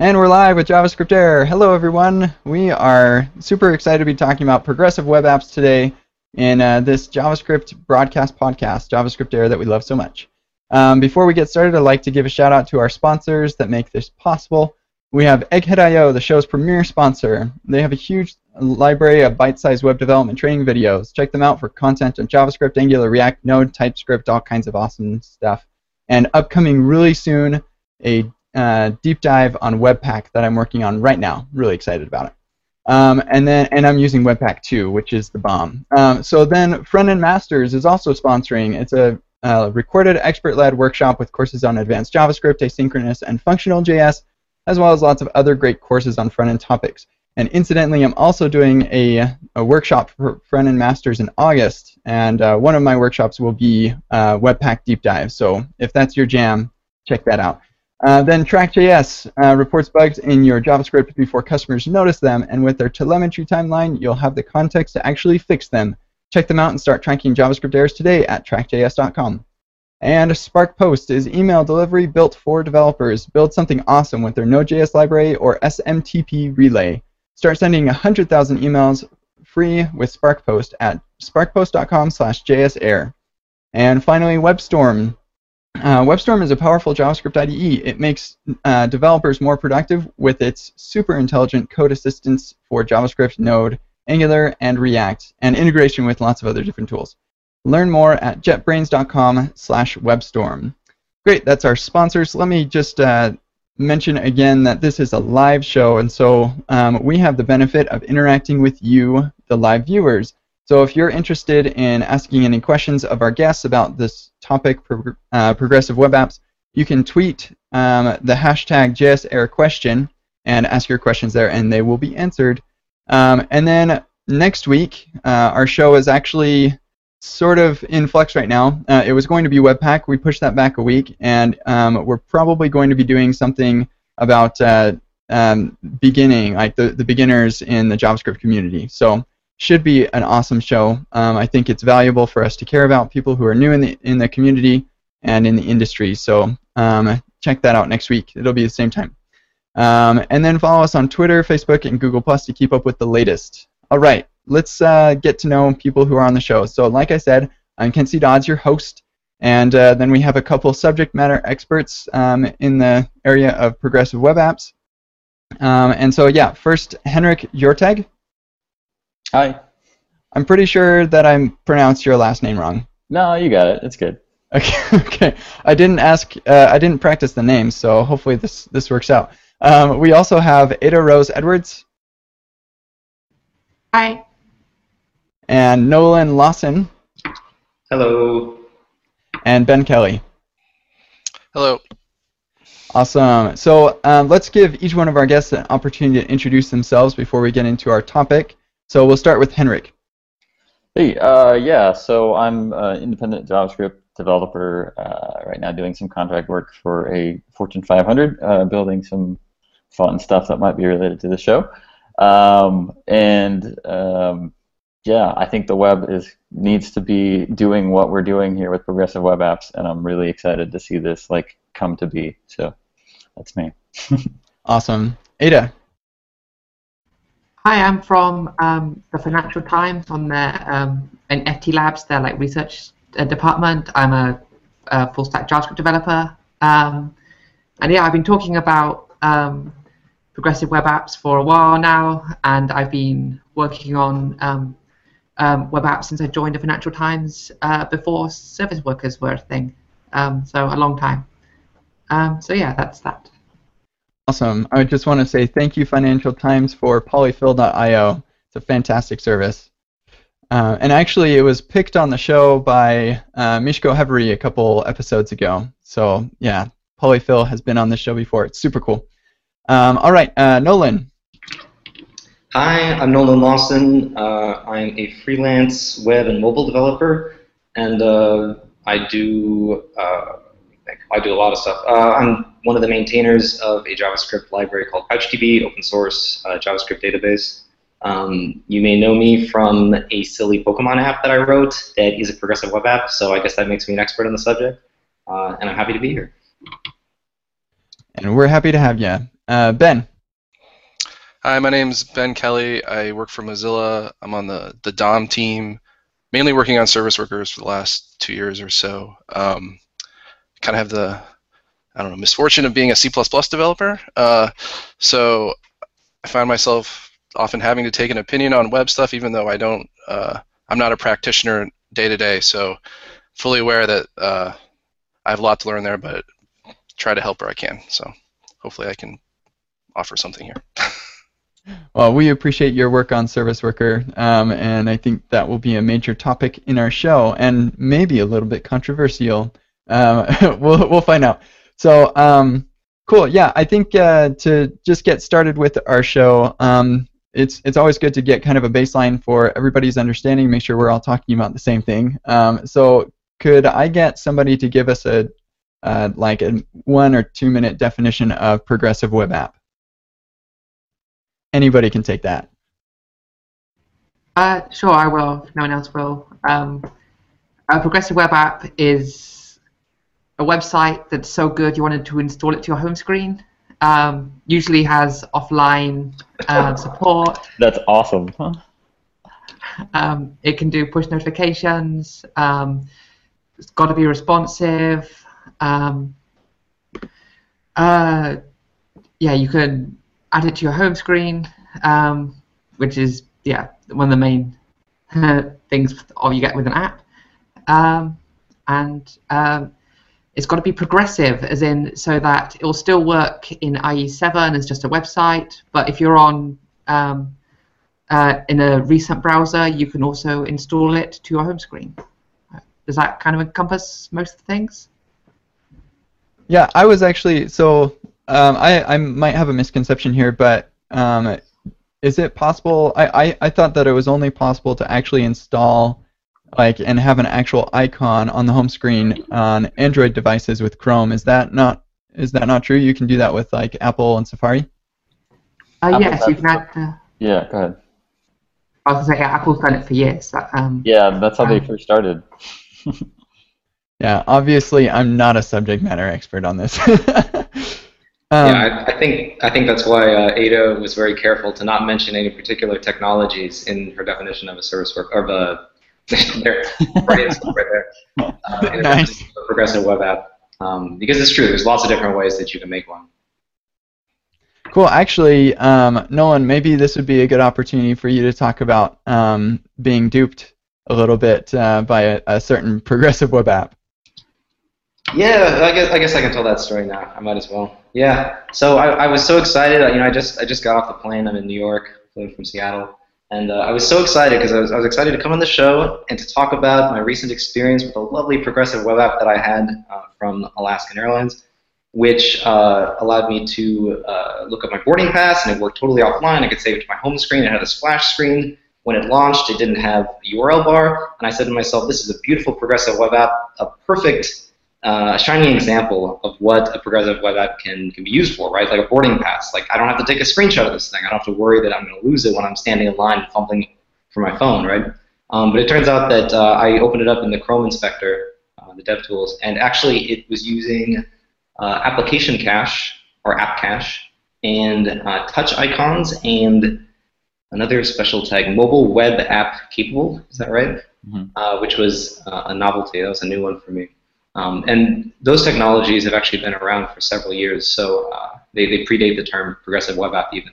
And we're live with JavaScript Air. Hello, everyone. We are super excited to be talking about progressive web apps today in uh, this JavaScript broadcast podcast, JavaScript Air, that we love so much. Um, before we get started, I'd like to give a shout out to our sponsors that make this possible. We have Egghead.io, the show's premier sponsor. They have a huge library of bite-sized web development training videos. Check them out for content on JavaScript, Angular, React, Node, TypeScript, all kinds of awesome stuff. And upcoming really soon, a uh, deep dive on Webpack that I'm working on right now. Really excited about it. Um, and then, and I'm using Webpack 2, which is the bomb. Um, so then, Front End Masters is also sponsoring. It's a recorded, expert-led workshop with courses on advanced JavaScript, asynchronous, and functional JS, as well as lots of other great courses on front-end topics. And incidentally, I'm also doing a, a workshop for front-end masters in August, and uh, one of my workshops will be uh, Webpack Deep Dive. So if that's your jam, check that out. Uh, then Track.js uh, reports bugs in your JavaScript before customers notice them, and with their telemetry timeline, you'll have the context to actually fix them. Check them out and start tracking JavaScript errors today at trackjs.com. And Spark Post is email delivery built for developers. Build something awesome with their Node.js library or SMTP relay. Start sending 100,000 emails free with Spark Post at sparkpost.com slash jsair. And finally, WebStorm. Uh, WebStorm is a powerful JavaScript IDE. It makes uh, developers more productive with its super intelligent code assistance for JavaScript, Node, Angular, and React, and integration with lots of other different tools. Learn more at jetbrains.com slash webstorm. Great, that's our sponsors. Let me just uh, mention again that this is a live show, and so um, we have the benefit of interacting with you, the live viewers. So if you're interested in asking any questions of our guests about this topic, uh, progressive web apps, you can tweet um, the hashtag JSAirQuestion and ask your questions there, and they will be answered. Um, and then next week, uh, our show is actually sort of in flux right now. Uh, it was going to be Webpack. We pushed that back a week, and um, we're probably going to be doing something about uh, um, beginning, like the, the beginners in the JavaScript community. So should be an awesome show. Um, I think it's valuable for us to care about people who are new in the in the community and in the industry. So um, check that out next week. It'll be the same time. Um, and then follow us on Twitter, Facebook, and Google Plus to keep up with the latest. All right, let's uh, get to know people who are on the show. So, like I said, I'm Kent C. Dodds, your host, and uh, then we have a couple subject matter experts um, in the area of progressive web apps. Um, and so, yeah, first, Henrik Joreteg. Hi. I'm pretty sure that I pronounced your last name wrong. No, you got it. It's good. Okay. okay. I didn't ask. Uh, I didn't practice the names, so hopefully this this works out. Um, we also have Ada Rose Edwards. Hi. And Nolan Lawson. Hello. And Ben Kelly. Hello. Awesome. So um, let's give each one of our guests an opportunity to introduce themselves before we get into our topic. So we'll start with Henrik. Hey, uh, yeah, so I'm an independent JavaScript developer uh, right now doing some contract work for a Fortune 500, uh, building some fun stuff that might be related to the show. Um, and um, yeah, I think the web is needs to be doing what we're doing here with progressive web apps, and I'm really excited to see this like come to be. So that's me. awesome, Ada. Hi, I'm from um, the Financial Times on their um, in FT Labs, their like research uh, department. I'm a, a, full stack JavaScript developer, um, and yeah, I've been talking about um, progressive web apps for a while now, and I've been working on um, um, web apps since I joined the Financial Times uh, before service workers were a thing. so a long time. so yeah, that's that. Awesome. I just want to say thank you, Financial Times, for polyfill.io. It's a fantastic service. Uh, and actually, it was picked on the show by uh, Miško Hevery a couple episodes ago. So, yeah, Polyfill has been on the show before. It's super cool. Um, all right, uh, Nolan. Hi, I'm Nolan Lawson. Uh, I'm a freelance web and mobile developer, and uh, I do uh, I do a lot of stuff. I'm one of the maintainers of a JavaScript library called PouchDB, open source uh, JavaScript database. Um, you may know me from a silly Pokemon app that I wrote that is a progressive web app, so I guess that makes me an expert on the subject, uh, and I'm happy to be here. And we're happy to have you. Uh, ben. Hi, my name's Ben Kelly. I work for Mozilla. I'm on the, the DOM team, mainly working on service workers for the last two years or so. Um, kind of have the, I don't know, misfortune of being a C++ developer. Uh, so I find myself often having to take an opinion on web stuff, even though I don't, uh, I'm not a practitioner day to day. So fully aware that uh, I have a lot to learn there, but try to help where I can. So hopefully I can offer something here. Well, we appreciate your work on Service Worker, um, and I think that will be a major topic in our show, and maybe a little bit controversial. Um, we'll we'll find out. So, um, cool. Yeah, I think uh, to just get started with our show, um, it's it's always good to get kind of a baseline for everybody's understanding, make sure we're all talking about the same thing. Um, so, could I get somebody to give us a uh, like a one or two minute definition of progressive web app? Anybody can take that. Uh, sure, I will. If no one else will. Um, a progressive web app is a website that's so good you wanted to install it to your home screen. Um, usually has offline uh, support. That's awesome. Huh? Um, it can do push notifications. Um, it's got to be responsive. Um, uh, yeah, you can add it to your home screen, um, which is yeah one of the main things all you get with an app. Um, and um, it's got to be progressive, as in so that it will still work in IE7 as just a website, but if you're on um, uh, in a recent browser, you can also install it to your home screen. Does that kind of encompass most of the things? Yeah, I was actually so um, I I might have a misconception here, but um, is it possible? I, I I thought that it was only possible to actually install like and have an actual icon on the home screen on Android devices with Chrome. Is that not is that not true? You can do that with like Apple and Safari. Uh, yes, you has can add. Uh, Yeah, go ahead. I was going to say, yeah, Apple's done it for years. but, Um, Yeah, that's how they Um, first started. Yeah, obviously I'm not a subject matter expert on this. Um, yeah, I, I think I think that's why uh, Ada was very careful to not mention any particular technologies in her definition of a service work or of a there, right, it's right there. Uh, Nice. a progressive web app, um, because it's true. There's lots of different ways that you can make one. Cool. Actually, um, Nolan, maybe this would be a good opportunity for you to talk about um, being duped a little bit uh, by a, a certain progressive web app. Yeah, I guess I guess I can tell that story now. I might as well. Yeah. So I, I was so excited. You know, I just I just got off the plane. I'm in New York, flew from Seattle, and uh, I was so excited because I was I was excited to come on the show and to talk about my recent experience with a lovely progressive web app that I had uh, from Alaskan Airlines, which uh, allowed me to uh, look up my boarding pass and it worked totally offline. I could save it to my home screen. It had a splash screen. When it launched, it didn't have a URL bar, and I said to myself, "This is a beautiful progressive web app, a perfect." Uh, a shining example of what a progressive web app can, can be used for, right? Like a boarding pass. Like I don't have to take a screenshot of this thing. I don't have to worry that I'm going to lose it when I'm standing in line and fumbling for my phone, right? Um, but it turns out that uh, I opened it up in the Chrome Inspector, uh, the DevTools, and actually it was using uh, application cache or app cache and uh, touch icons and another special tag, mobile web app capable. Is that right? Mhm. Uh, which was uh, a novelty. That was a new one for me. Um, and those technologies have actually been around for several years, so uh, they, they predate the term progressive web app even.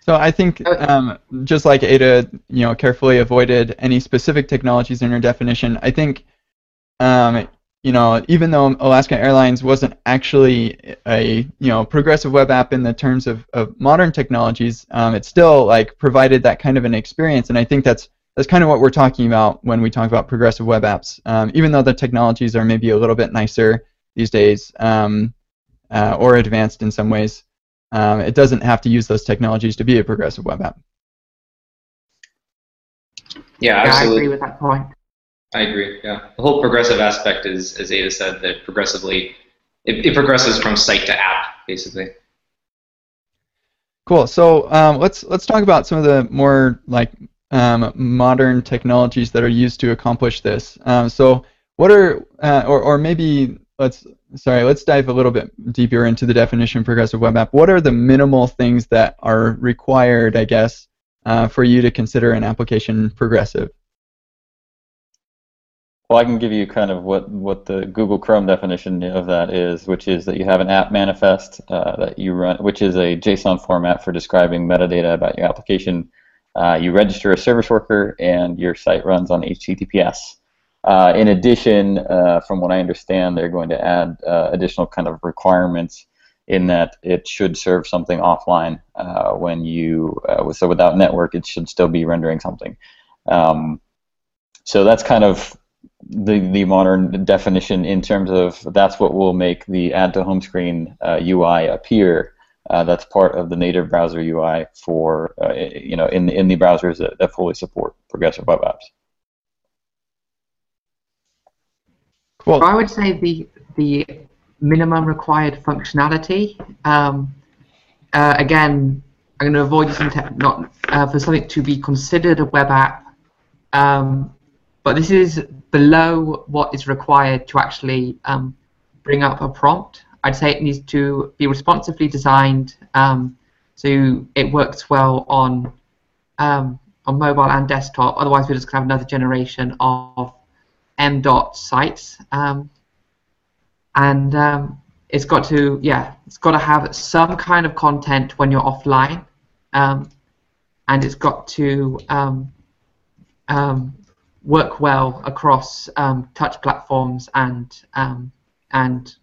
So I think um, just like Ada, you know, carefully avoided any specific technologies in her definition. I think, um, you know, even though Alaska Airlines wasn't actually a you know progressive web app in the terms of, of modern technologies, um, it still like provided that kind of an experience, and I think that's that's kind of what we're talking about when we talk about progressive web apps. Um, even though the technologies are maybe a little bit nicer these days um, uh, or advanced in some ways, um, it doesn't have to use those technologies to be a progressive web app. Yeah, Yeah, I absolutely. agree with that point. I agree. Yeah, the whole progressive aspect is, as Ada said, that progressively it, it progresses from site to app, basically. Cool. So um, let's let's talk about some of the more like um, modern technologies that are used to accomplish this. Um, so what are uh, or or maybe let's sorry, let's dive a little bit deeper into the definition of progressive web app. What are the minimal things that are required, I guess, uh, for you to consider an application progressive? Well, I can give you kind of what, what the Google Chrome definition of that is, which is that you have an app manifest uh, that you run, which is a JSON format for describing metadata about your application. Uh, you register a service worker, and your site runs on HTTPS. Uh, in addition, uh, from what I understand, they're going to add uh, additional kind of requirements in that it should serve something offline uh, when you, so without network, it should still be rendering something. Um, so that's kind of the the modern definition in terms of that's what will make the add to home screen uh, UI appear. Uh, that's part of the native browser UI for uh, you know in in the browsers that, that fully support progressive web apps. Cool. I would say the the minimum required functionality. Um, uh, again, I'm going to avoid using not uh, for something to be considered a web app. Um, but this is below what is required to actually um, bring up a prompt. I'd say it needs to be responsively designed um, so it works well on um, on mobile and desktop. Otherwise, we're just going to have another generation of M dot sites, um, and um, it's got to yeah, it's got to have some kind of content when you're offline, um, and it's got to um, work well across touch platforms and and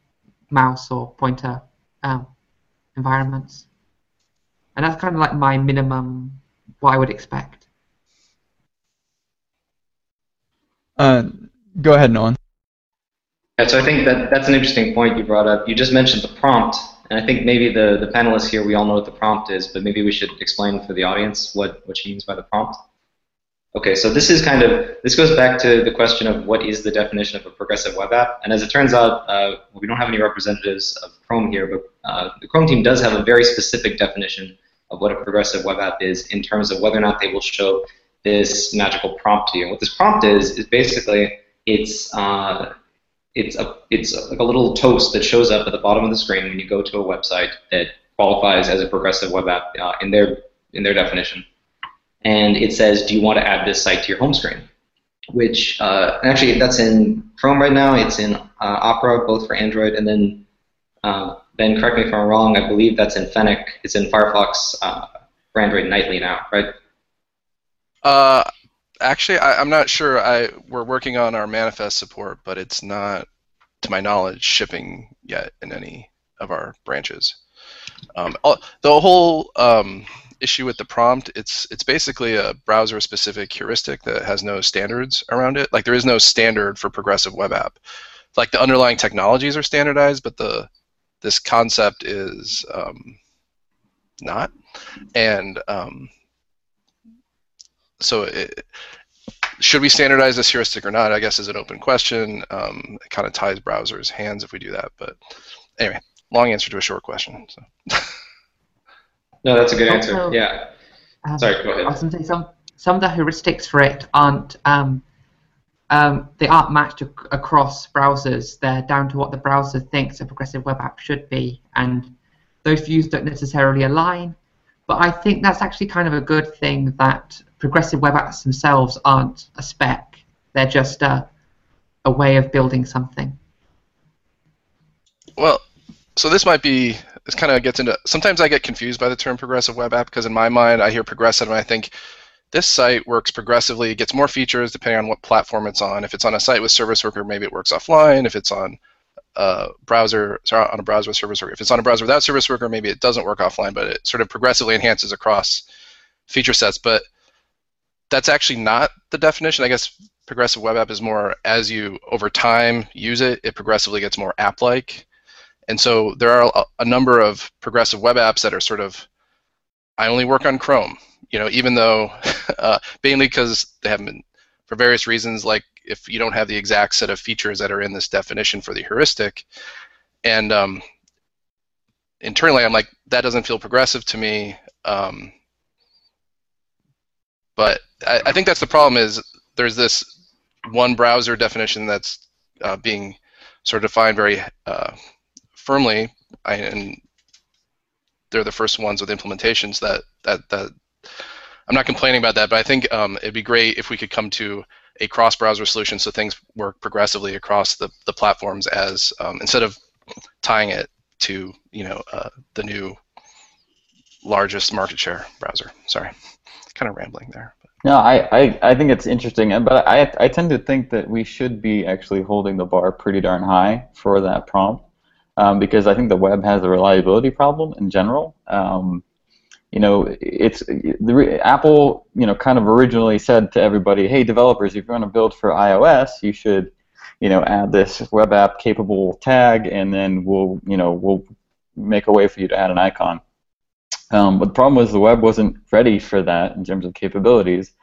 mouse or pointer um, environments. And that's kind of like my minimum what I would expect. Uh, go ahead, Nolan. Yeah, so I think that that's an interesting point you brought up. You just mentioned the prompt, and I think maybe the, the panelists here, we all know what the prompt is, but maybe we should explain for the audience what, what she means by the prompt. Okay, so this is kind of, this goes back to the question of what is the definition of a progressive web app. And as it turns out, uh, we don't have any representatives of Chrome here, but uh, the Chrome team does have a very specific definition of what a progressive web app is in terms of whether or not they will show this magical prompt to you. What this prompt is, is basically, it's, uh, it's, a, it's like a little toast that shows up at the bottom of the screen when you go to a website that qualifies as a progressive web app uh, in, their, in their definition and it says, do you want to add this site to your home screen? Which uh, actually that's in Chrome right now. It's in uh, Opera, both for Android, and then uh, Ben, correct me if I'm wrong. I believe that's in Fennec. It's in Firefox uh, for Android nightly now, right? Uh, actually, I, am not sure. I we're working on our manifest support, but it's not, to my knowledge, shipping yet in any of our branches. Um, the whole um, issue with the prompt, it's it's basically a browser specific heuristic that has no standards around it. Like there is no standard for progressive web app. Like the underlying technologies are standardized, but the this concept is um, not. And um, so it, should we standardize this heuristic or not? I guess is an open question. Um, it kind of ties browsers' hands if we do that. But anyway, long answer to a short question. So. No, that's a good answer. Yeah. Um, Sorry, go ahead. I was going to say some some of the heuristics for it aren't um, um, they aren't matched ac- across browsers. They're down to what the browser thinks a progressive web app should be, and those views don't necessarily align. But I think that's actually kind of a good thing that progressive web apps themselves aren't a spec. They're just a, a way of building something. Well, so this might be this kind of gets into sometimes I get confused by the term progressive web app because in my mind I hear progressive and I think this site works progressively, it gets more features depending on what platform it's on. If it's on a site with service worker, maybe it works offline. If it's on a browser, sorry, on a browser with service worker, if it's on a browser without service worker, maybe it doesn't work offline, but it sort of progressively enhances across feature sets. But that's actually not the definition. I guess progressive web app is more as you over time use it, it progressively gets more app-like. And so there are a, a number of progressive web apps that are sort of, I only work on Chrome. You know, even though, uh, mainly because they haven't been, for various reasons, like if you don't have the exact set of features that are in this definition for the heuristic, and um, internally I'm like, that doesn't feel progressive to me. Um, but I, I, think that's the problem is there's this one browser definition that's uh, being sort of defined very uh, firmly, I, and they're the first ones with implementations that that that I'm not complaining about that, but I think um, it'd be great if we could come to a cross-browser solution so things work progressively across the, the platforms as um, instead of tying it to you know uh, the new largest market share browser. Sorry, kind of rambling there. No, I, I, I think it's interesting, but I, I tend to think that we should be actually holding the bar pretty darn high for that prompt um, because I think the web has a reliability problem in general. Um, you know, it's the Apple, you know, kind of originally said to everybody, "Hey, developers, if you want to build for iOS, you should, you know, add this web app capable tag, and then we'll, you know, we'll make a way for you to add an icon." Um, but the problem was the web wasn't ready for that in terms of capabilities,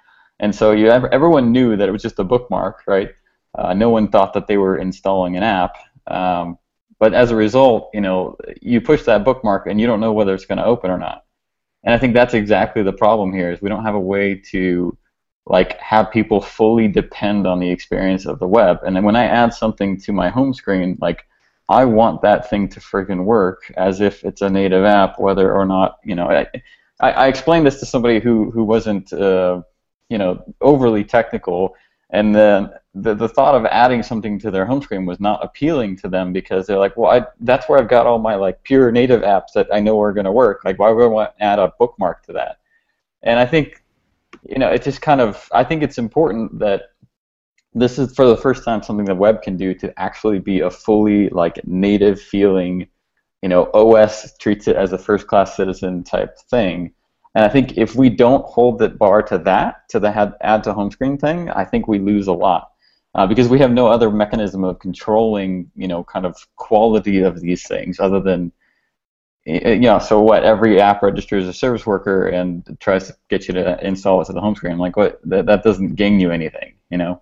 and so you everyone knew that it was just a bookmark, right? Uh, no one thought that they were installing an app. Um, but as a result, you know, you push that bookmark and you don't know whether it's going to open or not. And I think that's exactly the problem here is we don't have a way to like have people fully depend on the experience of the web. And then when I add something to my home screen, like I want that thing to friggin' work as if it's a native app, whether or not you know. I, I, I explained this to somebody who who wasn't uh, you know overly technical, and then the, the thought of adding something to their home screen was not appealing to them because they're like, well, I, that's where I've got all my like pure native apps that I know are going to work. Like, why would I want to add a bookmark to that? And I think, you know, it's just kind of, I think it's important that this is for the first time something the web can do to actually be a fully like native feeling, you know, OS treats it as a first class citizen type thing. And I think if we don't hold the bar to that, to the add to home screen thing, I think we lose a lot uh, because we have no other mechanism of controlling, you know, kind of quality of these things other than, you know, so what? Every app registers a service worker and tries to get you to install it to the home screen. Like, what? That, that doesn't gain you anything, you know.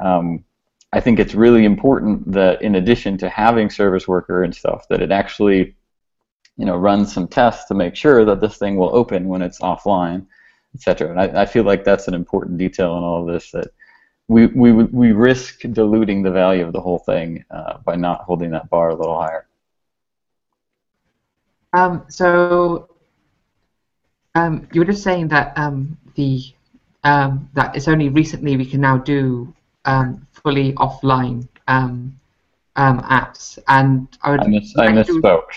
Um, I think it's really important that in addition to having service worker and stuff, that it actually, you know, run some tests to make sure that this thing will open when it's offline, etc. And I, I feel like that's an important detail in all of this that we, we, we risk diluting the value of the whole thing uh, by not holding that bar a little higher. Um, so um, you were just saying that um, the um, that it's only recently we can now do um, fully offline um, apps, and I would. I, miss, I misspoke.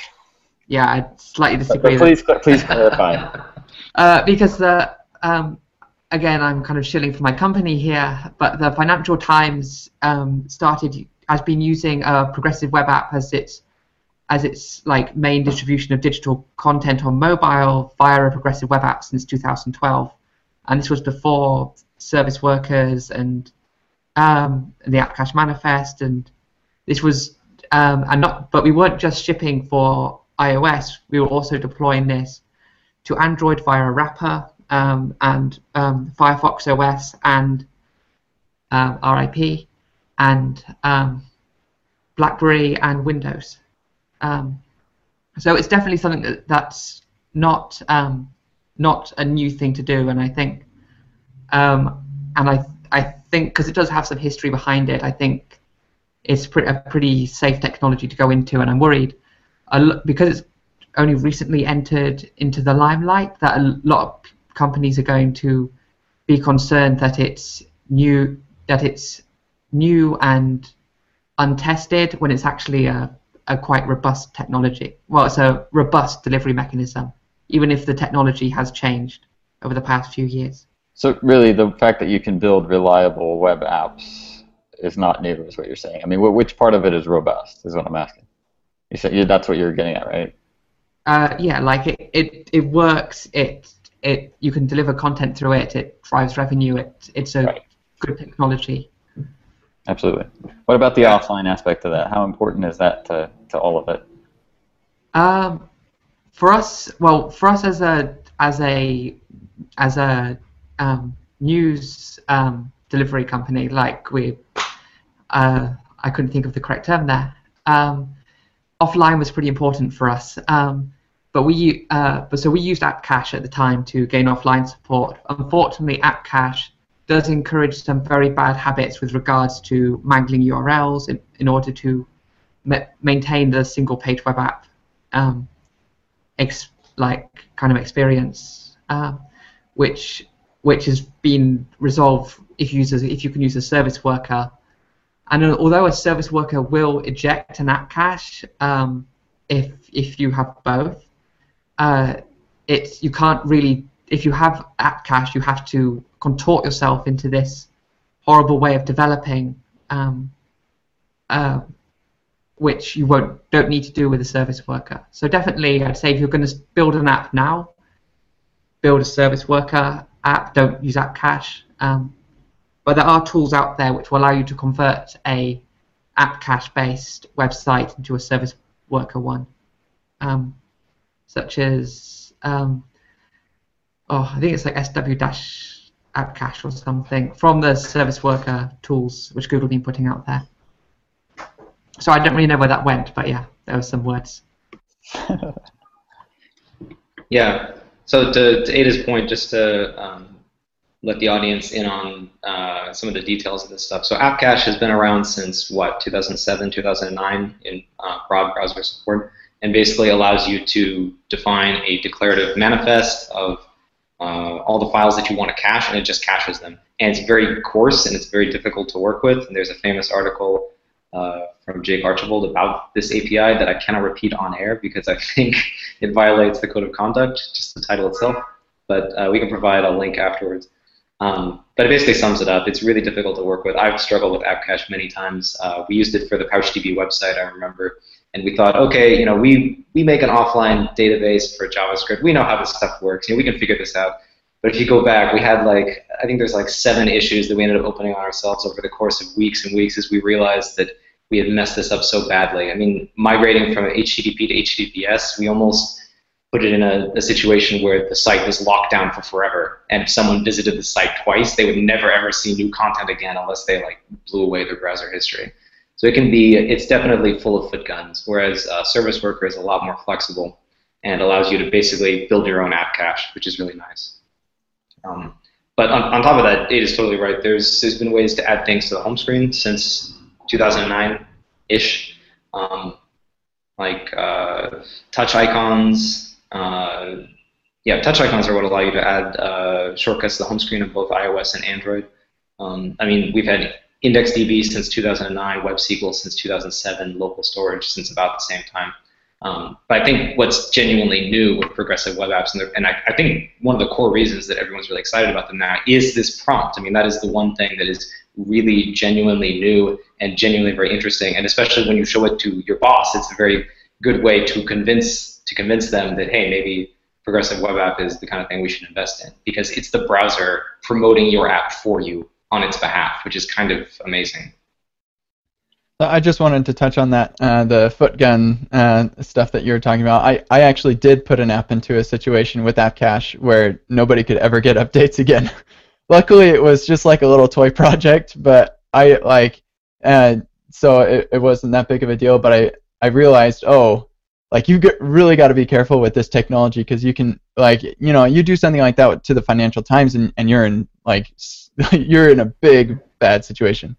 Yeah, I slightly disagree. But please, please clarify. uh, because the um, again, I'm kind of shilling for my company here, but the Financial Times um, started has been using a progressive web app as its as its like main distribution of digital content on mobile via a progressive web app since 2012, and this was before service workers and um, the App Cache manifest, and this was um, and not, but we weren't just shipping for iOS. We were also deploying this to Android via a wrapper um, and um, Firefox OS and uh, RIP and um, BlackBerry and Windows. Um, so it's definitely something that, that's not um, not a new thing to do, and I think um, and I I think because it does have some history behind it, I think it's pre- a pretty safe technology to go into, and I'm worried because it's only recently entered into the limelight that a lot of companies are going to be concerned that it's new that it's new and untested when it's actually a, a quite robust technology. Well, it's a robust delivery mechanism, even if the technology has changed over the past few years. So really, the fact that you can build reliable web apps is not new, is what you're saying. I mean, which part of it is robust? Is what I'm asking. You said that's what you're getting at, right? Uh, yeah, like it, it, it works. It it you can deliver content through it. It drives revenue. It it's a right. good technology. Absolutely. What about the offline aspect of that? How important is that to, to all of it? Um, for us, well, for us as a as a as a um, news um, delivery company, like we, uh, I couldn't think of the correct term there. Um, offline was pretty important for us. Um, but we, uh, but so we used App Cache at the time to gain offline support. Unfortunately, App Cache does encourage some very bad habits with regards to mangling URLs in, in order to ma- maintain the single page web app um, like kind of experience, uh, which which has been resolved if you use a, if you can use a service worker. And although a service worker will eject an app cache um, if if you have both, uh, it's you can't really if you have app cache you have to contort yourself into this horrible way of developing, um, uh, which you won't don't need to do with a service worker. So definitely, I'd say if you're going to build an app now, build a service worker app. Don't use app cache. Um, but there are tools out there which will allow you to convert a app cache based website into a service worker one, um, such as um, oh I think it's like SW dash app cache or something from the service worker tools which Google have been putting out there. So I don't really know where that went, but yeah, there were some words. yeah. So to, to Ada's point, just to um, let the audience in on uh, some of the details of this stuff. So AppCache has been around since what 2007, 2009 in uh, broad browser support, and basically allows you to define a declarative manifest of uh, all the files that you want to cache, and it just caches them. And it's very coarse and it's very difficult to work with. And there's a famous article uh, from Jake Archibald about this API that I cannot repeat on air because I think it violates the code of conduct, just the title itself. But uh, we can provide a link afterwards. Um, but it basically sums it up. It's really difficult to work with. I've struggled with AppCache many times. Uh, we used it for the PouchDB website, I remember, and we thought, okay, you know, we we make an offline database for JavaScript. We know how this stuff works. You know, we can figure this out. But if you go back, we had like I think there's like seven issues that we ended up opening on ourselves over the course of weeks and weeks as we realized that we had messed this up so badly. I mean, migrating from HTTP to HTTPS, we almost put it in a, a, situation where the site was locked down for forever. And if someone visited the site twice, they would never ever see new content again unless they like blew away their browser history. So it can be, it's definitely full of foot guns, whereas uh, Service Worker is a lot more flexible and allows you to basically build your own app cache, which is really nice. Um, but on, on top of that, it is totally right. There's, there's been ways to add things to the home screen since 2009-ish, um, like uh, touch icons, uh, yeah, touch icons are what allow you to add uh, shortcuts to the home screen of both iOS and Android. Um, I mean, we've had IndexedDB since 2009, WebSQL since 2007, local storage since about the same time. Um, but I think what's genuinely new with progressive web apps, and, and I, I, think one of the core reasons that everyone's really excited about them now is this prompt. I mean, that is the one thing that is really genuinely new and genuinely very interesting. And especially when you show it to your boss, it's a very good way to convince to convince them that hey, maybe progressive web app is the kind of thing we should invest in because it's the browser promoting your app for you on its behalf, which is kind of amazing. I just wanted to touch on that, uh, the foot gun uh, stuff that you were talking about. I, I actually did put an app into a situation with App Cache where nobody could ever get updates again. Luckily, it was just like a little toy project, but I like, uh, so it, it wasn't that big of a deal. But I, I realized, oh, like you get, really got to be careful with this technology because you can like you know you do something like that to the Financial Times and, and you're in like you're in a big bad situation.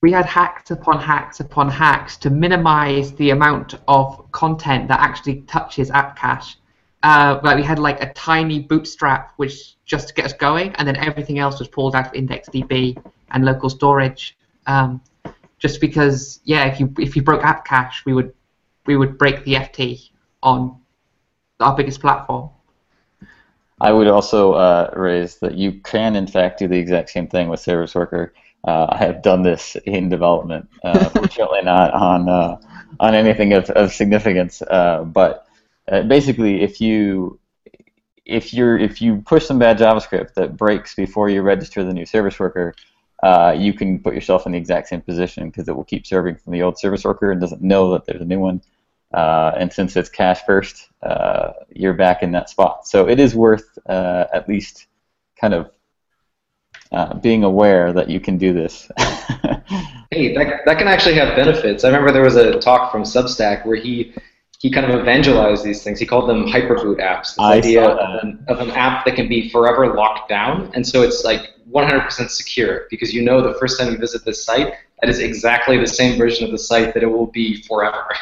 We had hacks upon hacks upon hacks to minimize the amount of content that actually touches app cache. Uh, like we had like a tiny bootstrap which just to get us going, and then everything else was pulled out of IndexedDB and local storage. Um, just because, yeah, if you if you broke app cache, we would we would break the FT on our biggest platform. I would also uh, raise that you can, in fact, do the exact same thing with Service Worker. Uh, I have done this in development, uh, fortunately not on uh, on anything of, of significance. Uh, but uh, basically, if you if you're if you push some bad JavaScript that breaks before you register the new Service Worker, uh, you can put yourself in the exact same position because it will keep serving from the old service worker and doesn't know that there's a new one. Uh, and since it's cache first, uh, you're back in that spot. So it is worth uh, at least kind of uh, being aware that you can do this. hey, that, that can actually have benefits. I remember there was a talk from Substack where he he kind of evangelized these things. He called them hyperboot apps. This I idea of an, of an app that can be forever locked down, and so it's like 100% secure because you know the first time you visit this site, that is exactly the same version of the site that it will be forever.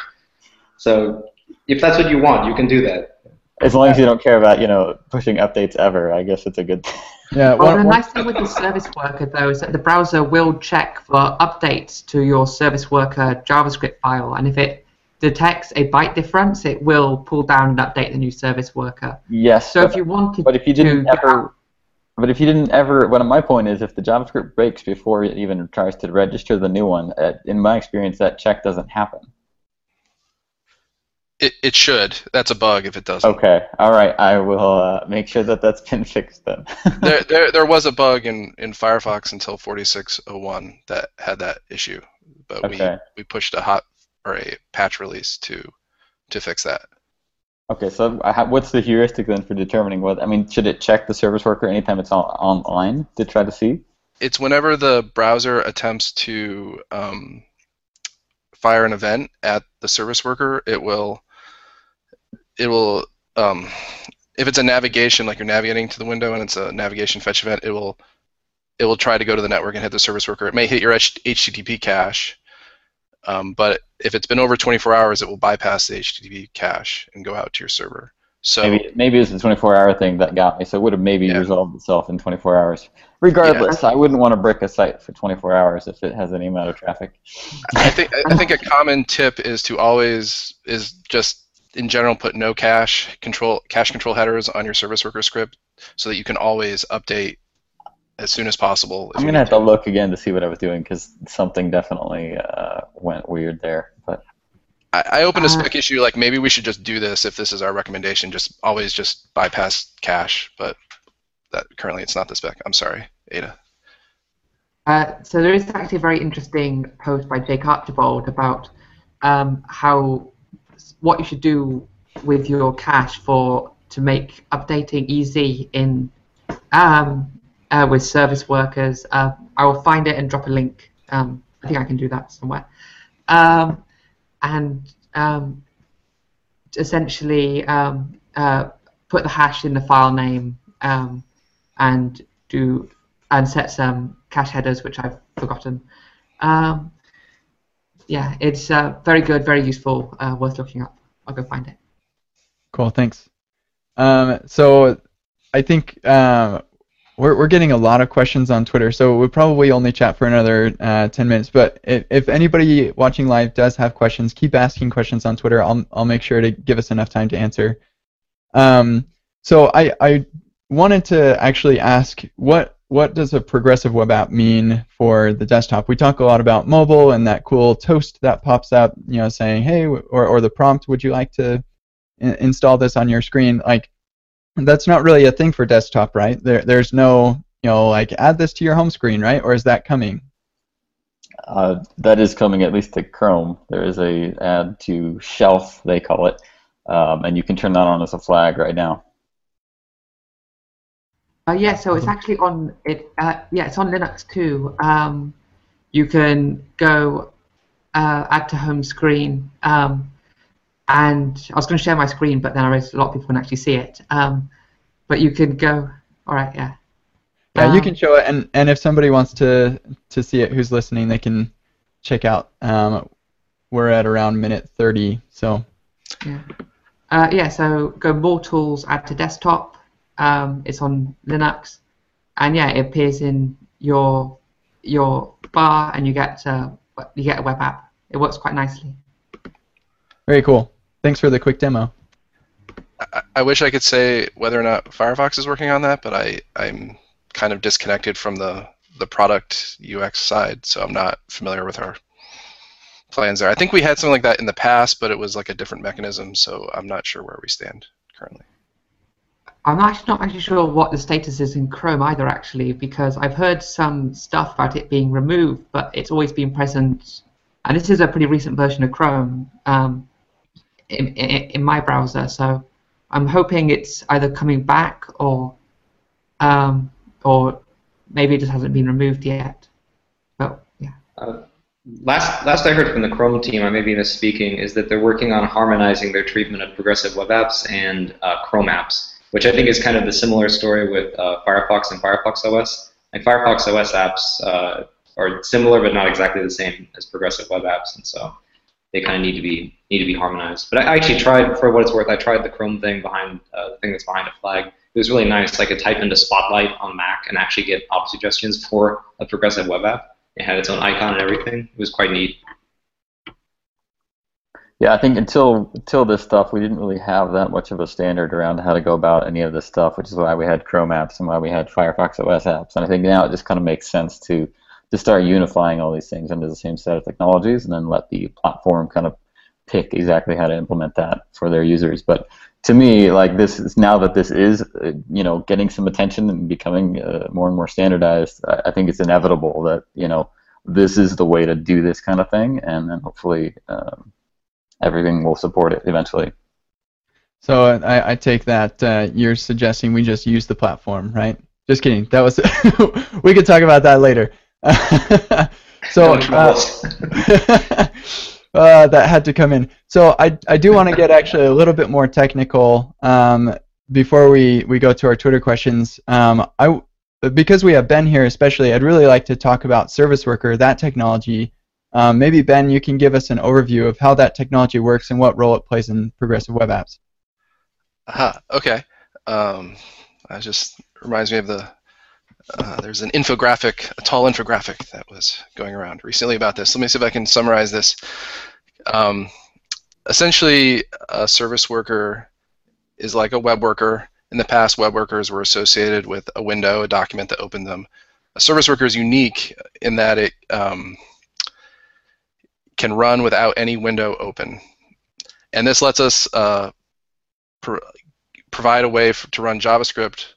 So if that's what you want, you can do that. As long as you don't care about, you know, pushing updates ever, I guess it's a good thing. Yeah. Well, one- the nice thing with the service worker, though, is that the browser will check for updates to your service worker JavaScript file, and if it detects a byte difference, it will pull down and update the new service worker. Yes. So but, if you wanted but if you didn't to ever, but if you didn't ever, what my point is, if the JavaScript breaks before it even tries to register the new one, uh, in my experience, that check doesn't happen. It, it should. That's a bug if it doesn't. Okay. All right. I will uh, make sure that that's been fixed then. there, there, there was a bug in, in Firefox until 4601 that had that issue, but Okay. we, we pushed a hot or a patch release to to fix that. Okay, so what's the heuristic then for determining what? I mean, should it check the service worker anytime it's on, online to try to see? It's whenever the browser attempts to um, fire an event at the service worker, it will it will um, if it's a navigation like you're navigating to the window and it's a navigation fetch event, it will it will try to go to the network and hit the service worker. It may hit your HTTP cache, um, but if it's been over 24 hours, it will bypass the HTTP cache and go out to your server. So Maybe maybe it's the 24-hour thing that got me. So it would have maybe Yeah. resolved itself in 24 hours. Regardless, I wouldn't want to brick a site for 24 hours if it has any amount of traffic. I think I think a common tip is to always is just in general put no cache control cache control headers on your service worker script so that you can always update as soon as possible. I'm gonna have to look again to see what I was doing because something definitely uh, went weird there. I, I opened a Uh, spec issue like maybe we should just do this if this is our recommendation. Just always just bypass cache, but that currently it's not the spec. I'm sorry, Ada. Uh, so there is actually a very interesting post by Jake Archibald about um, how what you should do with your cache for to make updating easy in um, uh, with service workers. Uh, I will find it and drop a link. Um, I think I can do that somewhere. Um, and um, essentially um, uh, put the hash in the file name um, and do and set some cache headers, which I've forgotten. Um, yeah, it's uh, very good, very useful, uh, worth looking up. I'll go find it. Cool, thanks. Um, so I think um, we're, we're getting a lot of questions on Twitter, so we'll probably only chat for another uh, 10 minutes. But if, if anybody watching live does have questions, keep asking questions on Twitter. I'll, I'll make sure to give us enough time to answer. Um, so I, I wanted to actually ask what what does a progressive web app mean for the desktop? We talk a lot about mobile and that cool toast that pops up, you know, saying, hey, or, or the prompt, would you like to in- install this on your screen? Like, that's not really a thing for desktop, right? There, there's no, you know, like add this to your home screen, right? Or is that coming? uh, that is coming at least to Chrome. There is a add to Shelf, they call it, um, and you can turn that on as a flag right now. Uh, yeah, so it's actually on it. Uh, yeah, it's on Linux too. Um, you can go uh, add to home screen, um, and I was going to share my screen, but then I realized a lot of people can actually see it. Um, but you can go. All right, yeah. Yeah, you Um, can show it, and, and if somebody wants to to see it, who's listening, they can check out. Um, we're at around minute 30, so Yeah. Uh, yeah, so go more tools, add to desktop. Um, it's on Linux, and yeah, it appears in your your bar, and you get uh, you get a web app. It works quite nicely. very cool. Thanks for the quick demo. I, I wish I could say whether or not Firefox is working on that, but I, I'm kind of disconnected from the, the product UX side, so I'm not familiar with our plans there. I think we had something like that in the past, but it was like a different mechanism, so I'm not sure where we stand currently. I'm actually not actually sure what the status is in Chrome either, actually, because I've heard some stuff about it being removed, but it's always been present. And this is a pretty recent version of Chrome um, in, in, my browser, so I'm hoping it's either coming back or um, or maybe it just hasn't been removed yet. But yeah. Uh, last, last I heard from the Chrome team, I may be misspeaking, is that they're working on harmonizing their treatment of progressive web apps and uh, Chrome apps, which I think is kind of the similar story with uh, Firefox and Firefox OS. Like Firefox OS apps, uh, are similar but not exactly the same as progressive web apps, and so they kind of need to be need to be harmonized. But I actually tried, for what it's worth, I tried the Chrome thing behind uh, the thing that's behind a flag. It was really nice. I could type into Spotlight on Mac and actually get op suggestions for a progressive web app. It had its own icon and everything. It was quite neat. Yeah, I think until until this stuff, we didn't really have that much of a standard around how to go about any of this stuff, which is why we had Chrome apps and why we had Firefox OS apps. And I think now it just kind of makes sense to to start unifying all these things under the same set of technologies, and then let the platform kind of pick exactly how to implement that for their users. But to me, like this is now that this is, uh, you know, getting some attention and becoming uh, more and more standardized. I, I think it's inevitable that you know this is the way to do this kind of thing, and then hopefully. Um, everything will support it eventually. So I, I take that uh, you're suggesting we just use the platform, right? Just kidding. That was we could talk about that later. so uh, uh, that had to come in. So I, I do want to get actually a little bit more technical um, before we, we go to our Twitter questions. Um, I because we have Ben here, especially, I'd really like to talk about Service Worker, that technology, um, maybe Ben, you can give us an overview of how that technology works and what role it plays in progressive web apps. Aha, okay. Um, that just reminds me of the uh, there's an infographic, a tall infographic that was going around recently about this. Let me see if I can summarize this. Um, essentially, a service worker is like a web worker. In the past, web workers were associated with a window, a document that opened them. A service worker is unique in that it um, can run without any window open. And this lets us uh, pro provide a way for, to run JavaScript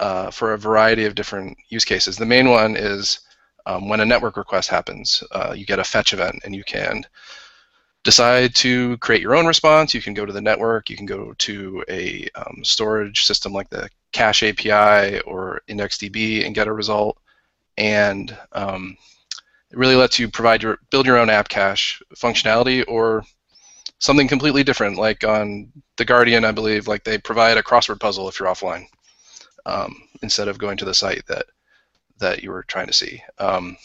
uh, for a variety of different use cases. The main one is um, when a network request happens, uh, you get a fetch event and you can decide to create your own response. You can go to the network, you can go to a um, storage system like the Cache API or IndexedDB and get a result. And um, it really lets you provide your build your own app cache functionality or something completely different. Like on the Guardian, I believe, like they provide a crossword puzzle if you're offline um, instead of going to the site that that you were trying to see. Um,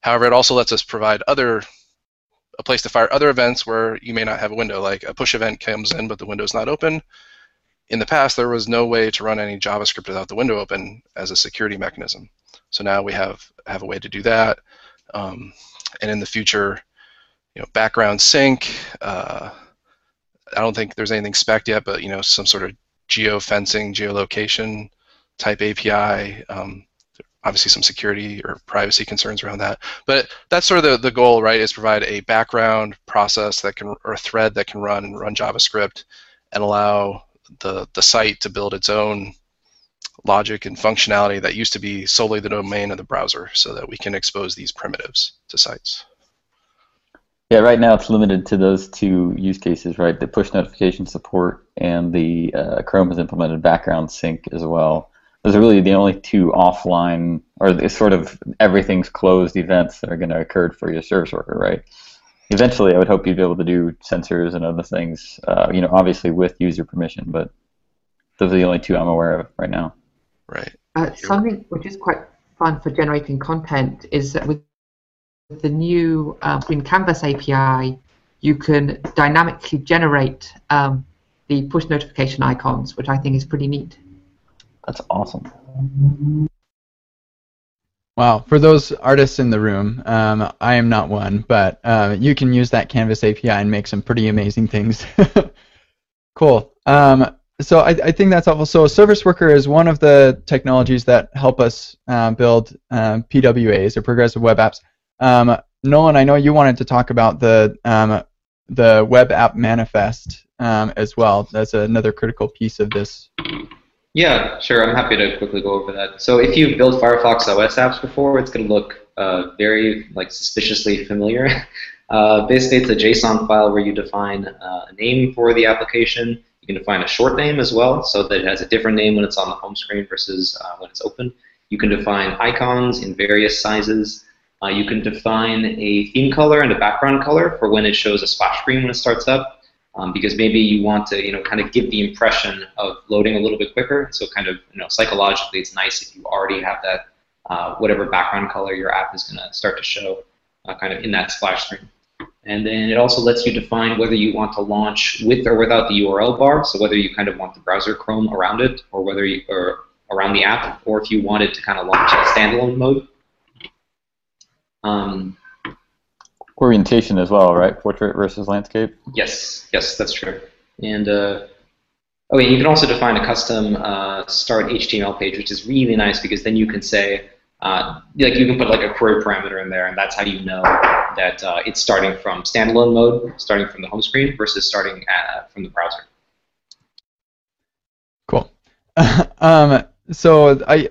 however, it also lets us provide other a place to fire other events where you may not have a window. Like a push event comes in, but the window's not open. In the past, there was no way to run any JavaScript without the window open as a security mechanism. So now we have have a way to do that. Um, and in the future, you know, background sync. Uh, I don't think there's anything spec yet, but you know, some sort of geofencing, geolocation type API. Um, obviously, some security or privacy concerns around that. But that's sort of the, the goal, right? Is provide a background process that can or a thread that can run run JavaScript and allow the the site to build its own logic and functionality that used to be solely the domain of the browser so that we can expose these primitives to sites. Yeah, right now it's limited to those two use cases, right? The push notification support and the uh, Chrome has implemented background sync as well. Those are really the only two offline, or sort of everything's closed events that are going to occur for your service worker, right? Eventually, I would hope you'd be able to do sensors and other things, uh, you know, obviously with user permission, but those are the only two I'm aware of right now. Right. Uh, something which is quite fun for generating content is that with the new uh, Green Canvas API, you can dynamically generate um, the push notification icons, which I think is pretty neat. That's awesome. Wow, for those artists in the room, um, I am not one, but uh, you can use that Canvas API and make some pretty amazing things. cool. Um, so I, I, think that's helpful. So a Service Worker is one of the technologies that help us uh, build um, PWAs or progressive web apps. Um, Nolan, I know you wanted to talk about the um, the web app manifest um, as well. That's another critical piece of this. Yeah, sure. I'm happy to quickly go over that. So if you've built Firefox OS apps before, it's going to look uh, very like suspiciously familiar. Uh, basically, it's a JSON file where you define uh, a name for the application you can define a short name as well, so that it has a different name when it's on the home screen versus uh, when it's open. You can define icons in various sizes. Uh, you can define a theme color and a background color for when it shows a splash screen when it starts up, um, because maybe you want to, you know, kind of give the impression of loading a little bit quicker. So kind of, you know, psychologically, it's nice if you already have that uh, whatever background color your app is going to start to show uh, kind of in that splash screen. And then it also lets you define whether you want to launch with or without the URL bar, so whether you kind of want the browser Chrome around it, or whether you, or around the app, or if you wanted to kind of launch in standalone mode. Um, Orientation as well, right? Portrait versus landscape. yes, yes, that's true. And uh, oh, yeah, you can also define a custom uh, start HTML page, which is really nice because then you can say, uh, like you can put like a query parameter in there, and that's how you know that uh, it's starting from standalone mode, starting from the home screen, versus starting at, from the browser. Cool. um, so I,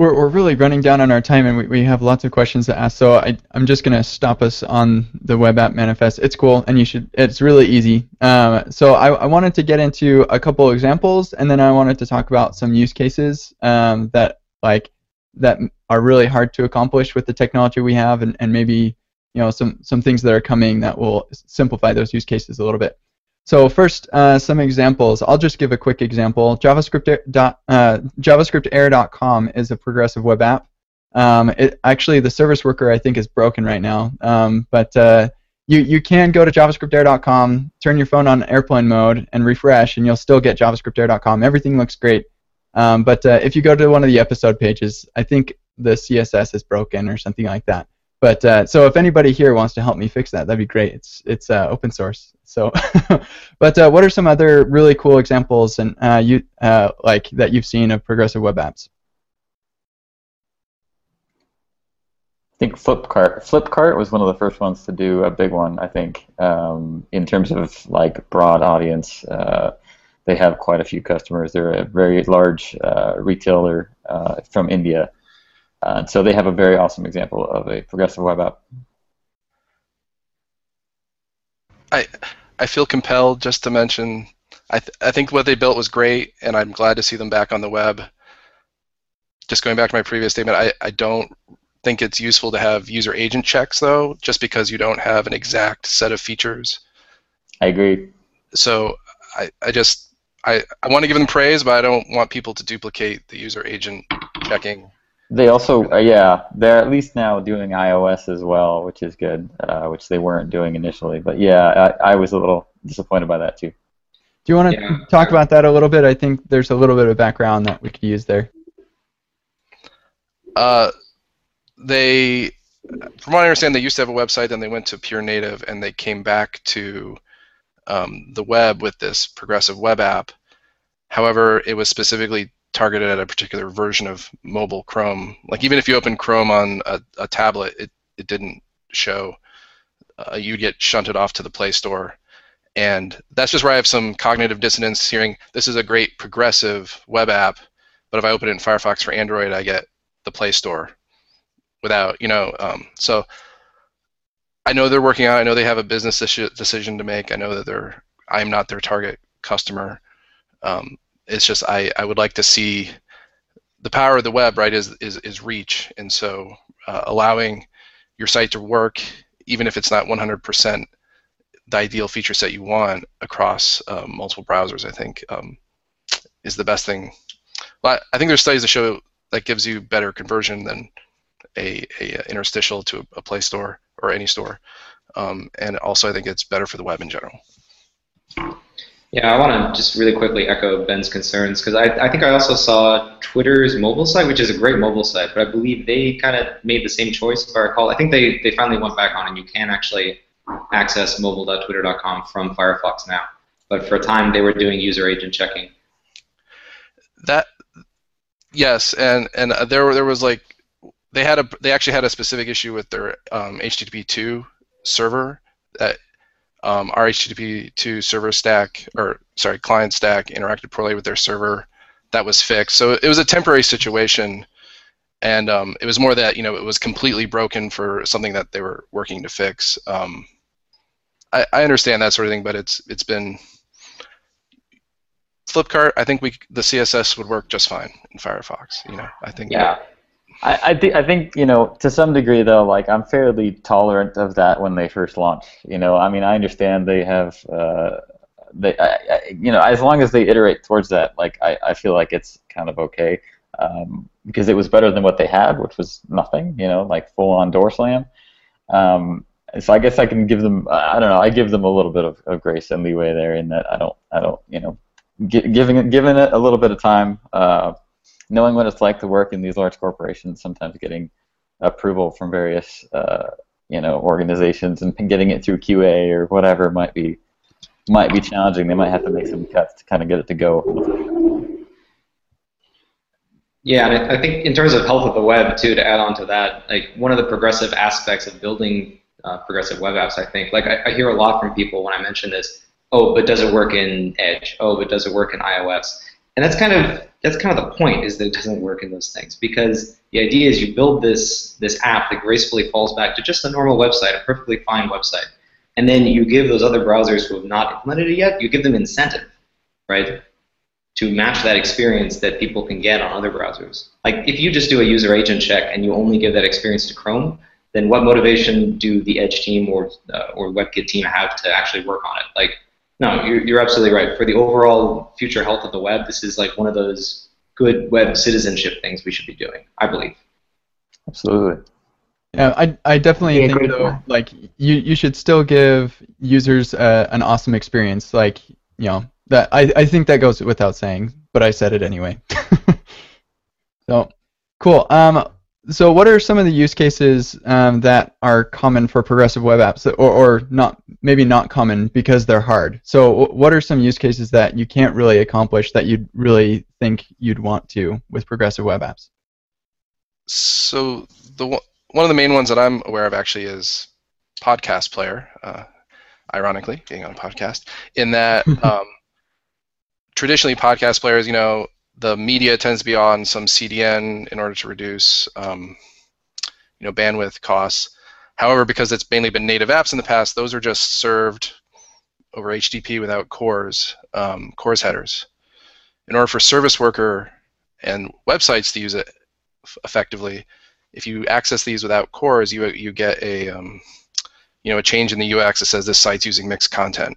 we're, we're really running down on our time, and we, we have lots of questions to ask. So I, I'm just gonna stop us on the web app manifest. It's cool, and you should. It's really easy. Um, so I, I wanted to get into a couple examples, and then I wanted to talk about some use cases um, that like that are really hard to accomplish with the technology we have, and, and maybe you know some some things that are coming that will simplify those use cases a little bit. So first, uh, some examples. I'll just give a quick example. JavaScript dot, uh, JavaScriptAir.com is a progressive web app. Um, it, actually, the service worker I think is broken right now, um, but uh, you you can go to JavaScriptAir.com, turn your phone on airplane mode, and refresh, and you'll still get JavaScriptAir.com. Everything looks great. Um, but uh, if you go to one of the episode pages, I think the CSS is broken or something like that. But uh, so if anybody here wants to help me fix that, that'd be great. It's it's uh, open source. So, but uh, what are some other really cool examples and uh, you uh, like that you've seen of progressive web apps? I think Flipkart. Flipkart was one of the first ones to do a big one. I think um, in terms of like broad audience, uh, they have quite a few customers. They're a very large retailer from India, uh, so they have a very awesome example of a progressive web app. I I feel compelled just to mention. I th- I think what they built was great, and I'm glad to see them back on the web. Just going back to my previous statement, I, I don't think it's useful to have user agent checks though, just because you don't have an exact set of features. I agree. So I, I just I, I want to give them praise, but I don't want people to duplicate the user agent checking. They also, uh, yeah, they're at least now doing iOS as well, which is good, uh, which they weren't doing initially. But yeah, I, I was a little disappointed by that too. Do you want to Yeah. talk about that a little bit? I think there's a little bit of background that we could use there. Uh, they, from what I understand, they used to have a website, then they went to pure native, and they came back to um, the web with this progressive web app. However, it was specifically targeted at a particular version of mobile Chrome. Like even if you open Chrome on a, a tablet, it, it didn't show. Uh, you'd get shunted off to the Play Store. And that's just where I have some cognitive dissonance hearing this is a great progressive web app, but if I open it in Firefox for Android, I get the Play Store without, you know, um, so I know they're working on it. I know they have a business issue, decision to make. I know that they're, I'm not their target customer. Um, it's just I, I would like to see the power of the web, right, is, is, is reach. And so uh, allowing your site to work, even if it's not 100% the ideal feature set you want across um, multiple browsers, I think um, is the best thing. But I think there's studies that show that gives you better conversion than a, a interstitial to a Play Store or any store. Um, and also, I think it's better for the web in general. Yeah, I want to just really quickly echo Ben's concerns because I, I think I also saw Twitter's mobile site, which is a great mobile site, but I believe they kind of made the same choice, if I recall. I think they, they finally went back on and you can actually access mobile.twitter.com from Firefox now. But for a time, they were doing user agent checking. That yes, and and uh, there there was like they had a they actually had a specific issue with their um, HTTP2 server that um, our HTTP2 server stack or sorry client stack interacted poorly with their server. That was fixed. So it was a temporary situation, and um, it was more that you know it was completely broken for something that they were working to fix. Um, I, I understand that sort of thing, but it's it's been Flipkart. I think we the CSS would work just fine in Firefox. You know, I think Yeah. I, I think I think you know to some degree though like I'm fairly tolerant of that when they first launch you know I mean I understand they have uh, they I, I, you know as long as they iterate towards that like I, I feel like it's kind of okay um, because it was better than what they had, which was nothing, you know, like full on door slam. Um, so I guess I can give them, I don't know, I give them a little bit of, of grace and leeway there in that I don't, I don't, you know, giving it, giving it a little bit of time, uh, knowing what it's like to work in these large corporations, sometimes getting approval from various, uh, you know, organizations and getting it through QA or whatever might be might be challenging. They might have to make some cuts to kind of get it to go. Yeah, and I think in terms of health of the web too, to add on to that, like one of the progressive aspects of building uh, progressive web apps, I think, like I, I hear a lot from people when I mention this. Oh, but does it work in Edge? Oh, but does it work in iOS? And that's kind of that's kind of the point is that it doesn't work in those things because the idea is you build this this app that gracefully falls back to just a normal website, a perfectly fine website, and then you give those other browsers who have not implemented it yet, you give them incentive, right, to match that experience that people can get on other browsers. Like if you just do a user agent check and you only give that experience to Chrome, then what motivation do the Edge team or uh, or WebKit team have to actually work on it? Like, no, you're, you're absolutely right. For the overall future health of the web, this is like one of those good web citizenship things we should be doing. I believe. Absolutely. Yeah, I, I definitely Yeah, think though, point. like you, you should still give users uh, an awesome experience. Like you know that I, I think that goes without saying, but I said it anyway. so cool. Um, so what are some of the use cases um, that are common for progressive web apps, or, or not maybe not common because they're hard? So what are some use cases that you can't really accomplish that you'd really think you'd want to with progressive web apps? So the one one of the main ones that I'm aware of actually is podcast player. Uh, ironically, being on a podcast, in that um, traditionally podcast players, you know, the media tends to be on some CDN in order to reduce, um, you know, bandwidth costs. However, because it's mainly been native apps in the past, those are just served over HTTP without CORS, um, CORS headers. In order for service worker and websites to use it effectively, if you access these without CORS, you you get a um, you know a change in the UX that says this site's using mixed content,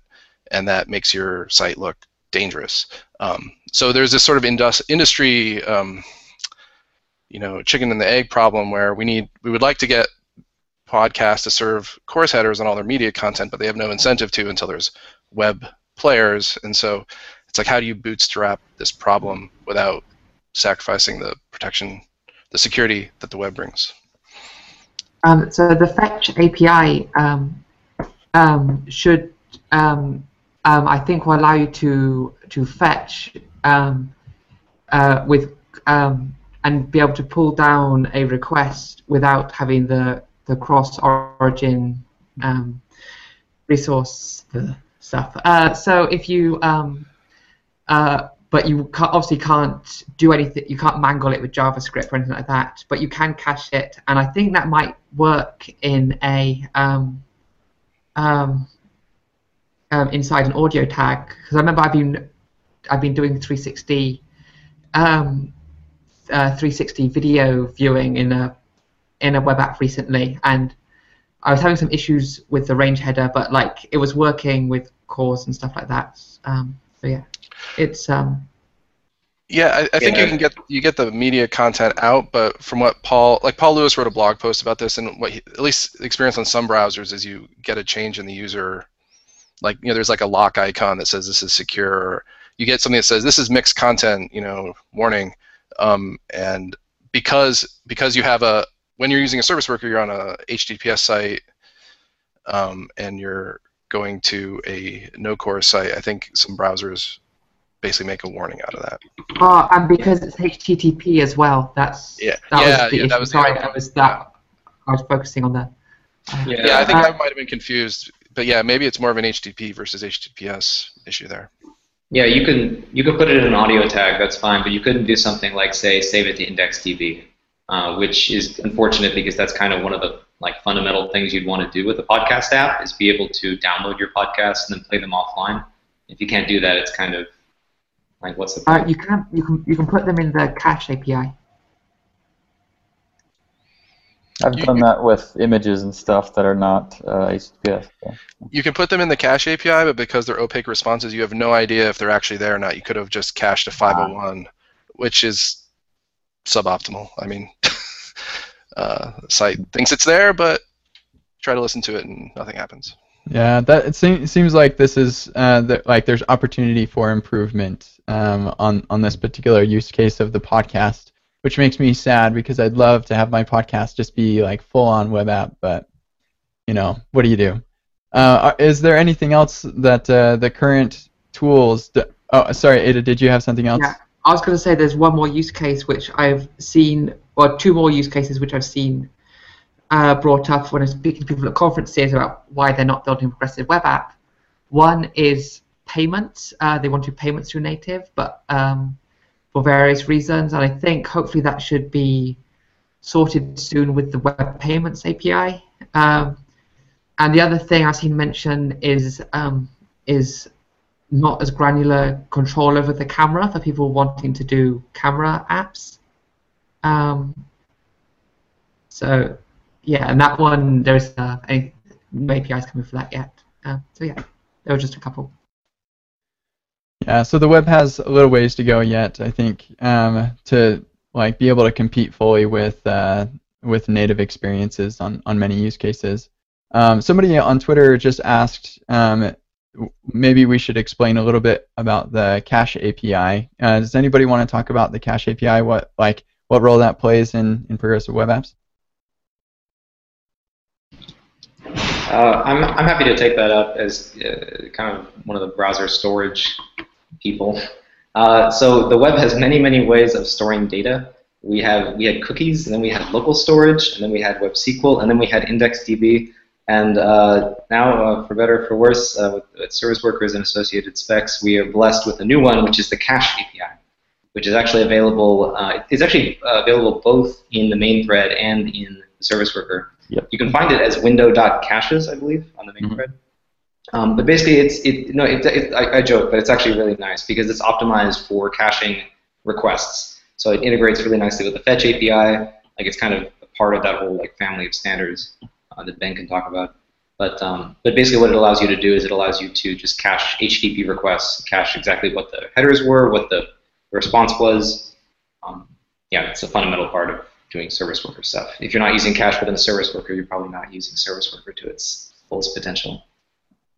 and that makes your site look dangerous. Um, so there's this sort of indus- industry, um, you know, chicken and the egg problem where we need we would like to get podcasts to serve CORS headers on all their media content, but they have no incentive to until there's web players, and so it's like how do you bootstrap this problem without sacrificing the protection, the security that the web brings? Um, so the fetch API um, um, should, um, I think, will allow you to to fetch um, uh, with um, and be able to pull down a request without having the the cross origin um, resource stuff. Uh, so if you um, uh, but you ca obviously can't do anything. You can't mangle it with JavaScript or anything like that. But you can cache it, and I think that might work in a um, um, um, inside an audio tag because I remember I've been I've been doing 360 um, uh, 360 video viewing in a in a web app recently, and I was having some issues with the range header, but like it was working with CORS and stuff like that. Um, so yeah, it's um, Yeah, I, I think Yeah. you can get you get the media content out, but from what Paul like Paul Lewis wrote a blog post about this, and what he, at least experience on some browsers is you get a change in the user, like you know there's like a lock icon that says this is secure, or you get something that says this is mixed content, you know, warning, um, and because because you have a when you're using a service worker, you're on a HTTPS site, um, and you're going to a no core site. I think some browsers basically make a warning out of that. oh, and because it's HTTP as well. That's Yeah. that Yeah, was the yeah, that was the Sorry, other I was that I was focusing on that Yeah. Yeah, I think Uh, I might have been confused, but yeah, maybe it's more of an HTTP versus HTTPS issue there. Yeah, you can you can put it in an audio tag. That's fine, but you couldn't do something like say save it to IndexedDB, uh, which is unfortunate because that's kind of one of the like fundamental things you'd want to do with a podcast app is be able to download your podcasts and then play them offline. If you can't do that, it's kind of like what's the Uh, you can you can you can put them in the cache API. I've You- done that with images and stuff that are not uh, HTTPS. so. You can put them in the cache API, but because they're opaque responses, you have no idea if they're actually there or not. You could have just cached a 501, which is suboptimal. I mean, uh, site thinks it's there, but try to listen to it and nothing happens. Yeah, that it seems seems like this is uh, the, like there's opportunity for improvement um, on on this particular use case of the podcast, which makes me sad because I'd love to have my podcast just be like full on web app, but you know what do you do? Uh, is there anything else that uh, the current tools? Oh, sorry, Ada, did you have something else? Yeah, I was going to say there's one more use case which I've seen, or two more use cases which I've seen uh, brought up when I'm speaking to people at conferences about why they're not building a progressive web app. One is payments. Uh, they want to do payments through native, but um, for various reasons, and I think hopefully that should be sorted soon with the web payments API. Um, and the other thing I've seen mentioned is um, is not as granular control over the camera for people wanting to do camera apps. Um, so yeah, and that one there's uh, any no APIs coming for that yet. Uh, so yeah, there were just a couple. Yeah, so the web has a little ways to go yet, I think, um, to like be able to compete fully with uh, with native experiences on, on many use cases. Um, somebody on Twitter just asked um, maybe we should explain a little bit about the Cache API. Uh, does anybody want to talk about the Cache API? What like what role that plays in, in progressive web apps? Uh, I'm, I'm happy to take that up as uh, kind of one of the browser storage people. Uh, so the web has many, many ways of storing data. We have we had cookies, and then we had local storage, and then we had Web SQL, and then we had IndexedDB. And uh, now, uh, for better or for worse, uh, with, with, service workers and associated specs, we are blessed with a new one, which is the Cache API, which is actually available. it's actually available both in the main thread and in the service worker. Yep. You can find it as window.caches, I believe, on the main mm-hmm. thread. Um, but basically, it's it no, it, it, I, I, joke, but it's actually really nice because it's optimized for caching requests. So it integrates really nicely with the Fetch API. Like it's kind of part of that whole like family of standards uh, that Ben can talk about. But um, but basically, what it allows you to do is it allows you to just cache HTTP requests, cache exactly what the headers were, what the response was. Um, yeah, it's a fundamental part of doing service worker stuff. If you're not using cache within the service worker, you're probably not using service worker to its fullest potential.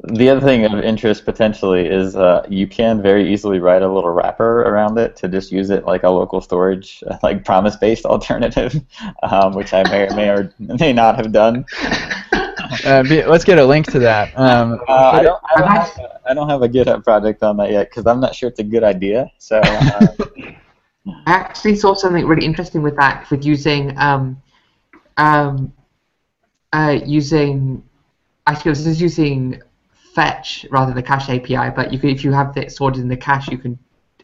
The other thing of interest potentially is uh, you can very easily write a little wrapper around it to just use it like a local storage, like promise-based alternative, um, which I may or may or may not have done. Uh, be, let's get a link to that. Um, uh, I, don't, I, don't have a, I don't have a GitHub project on that yet because I'm not sure it's a good idea. So uh, I actually saw something really interesting with that, with using um, um, uh, using actually this is using fetch rather than the cache API, but you can, if you have it stored in the cache, you can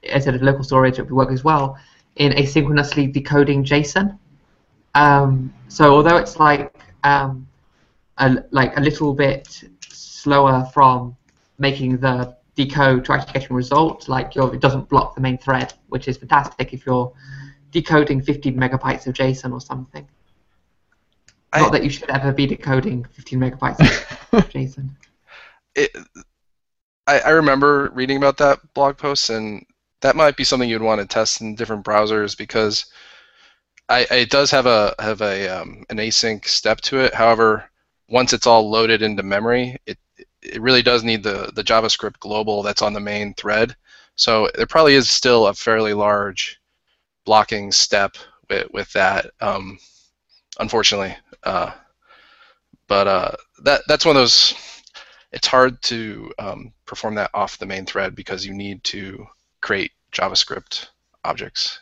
instead of local storage, it would work as well in asynchronously decoding JSON. Um, so although it's like um, a, like a little bit slower from making the decode to actually getting a result. Like it doesn't block the main thread, which is fantastic if you're decoding 15 megabytes of JSON or something. I, Not that you should ever be decoding 15 megabytes of JSON. It, I, I remember reading about that blog post, and that might be something you'd want to test in different browsers because I, it does have a have a um, an async step to it. However, once it's all loaded into memory, it it really does need the, the JavaScript global that's on the main thread. So there probably is still a fairly large blocking step with, with that, um, unfortunately. Uh, but uh, that that's one of those. It's hard to um, perform that off the main thread because you need to create JavaScript objects.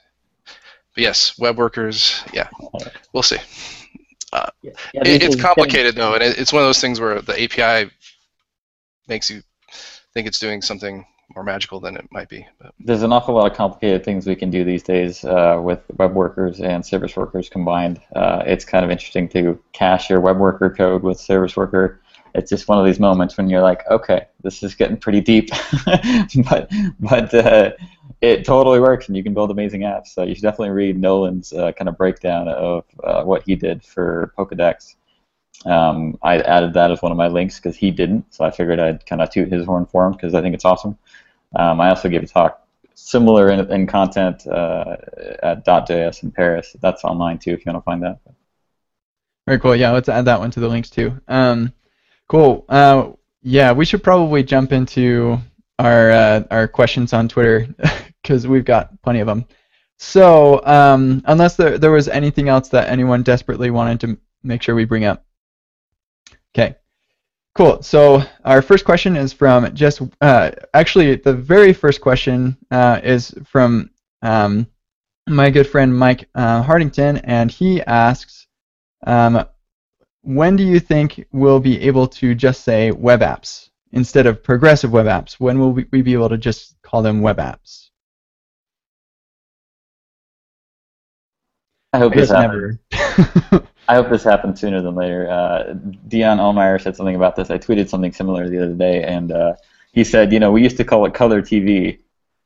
But yes, web workers. Yeah, we'll see. Uh, yeah, yeah, it, it's complicated though, and it, it's one of those things where the API makes you think it's doing something more magical than it might be. But. There's an awful lot of complicated things we can do these days uh, with web workers and service workers combined. Uh, it's kind of interesting to cache your web worker code with service worker. It's just one of these moments when you're like, okay, this is getting pretty deep, but but uh, it totally works, and you can build amazing apps. So you should definitely read Nolan's uh, kind of breakdown of uh, what he did for Pokedex. Um, I added that as one of my links because he didn't, so I figured I'd kind of toot his horn for him because I think it's awesome. Um, I also gave a talk similar in, in content uh, at .js in Paris. That's online too if you want to find that. Very cool. Yeah, let's add that one to the links too. Um, cool. Uh, yeah, we should probably jump into our uh, our questions on Twitter because we've got plenty of them. So, um, unless there, there was anything else that anyone desperately wanted to make sure we bring up. Okay. Cool. So our first question is from just uh, actually the very first question uh, is from um, my good friend Mike uh, Hartington, and he asks, um, when do you think we'll be able to just say web apps instead of progressive web apps? When will we be able to just call them web apps? I hope I this happens. I hope this happens sooner than later. Uh, Dion Almaer said something about this. I tweeted something similar the other day, and uh, he said, you know, we used to call it color TV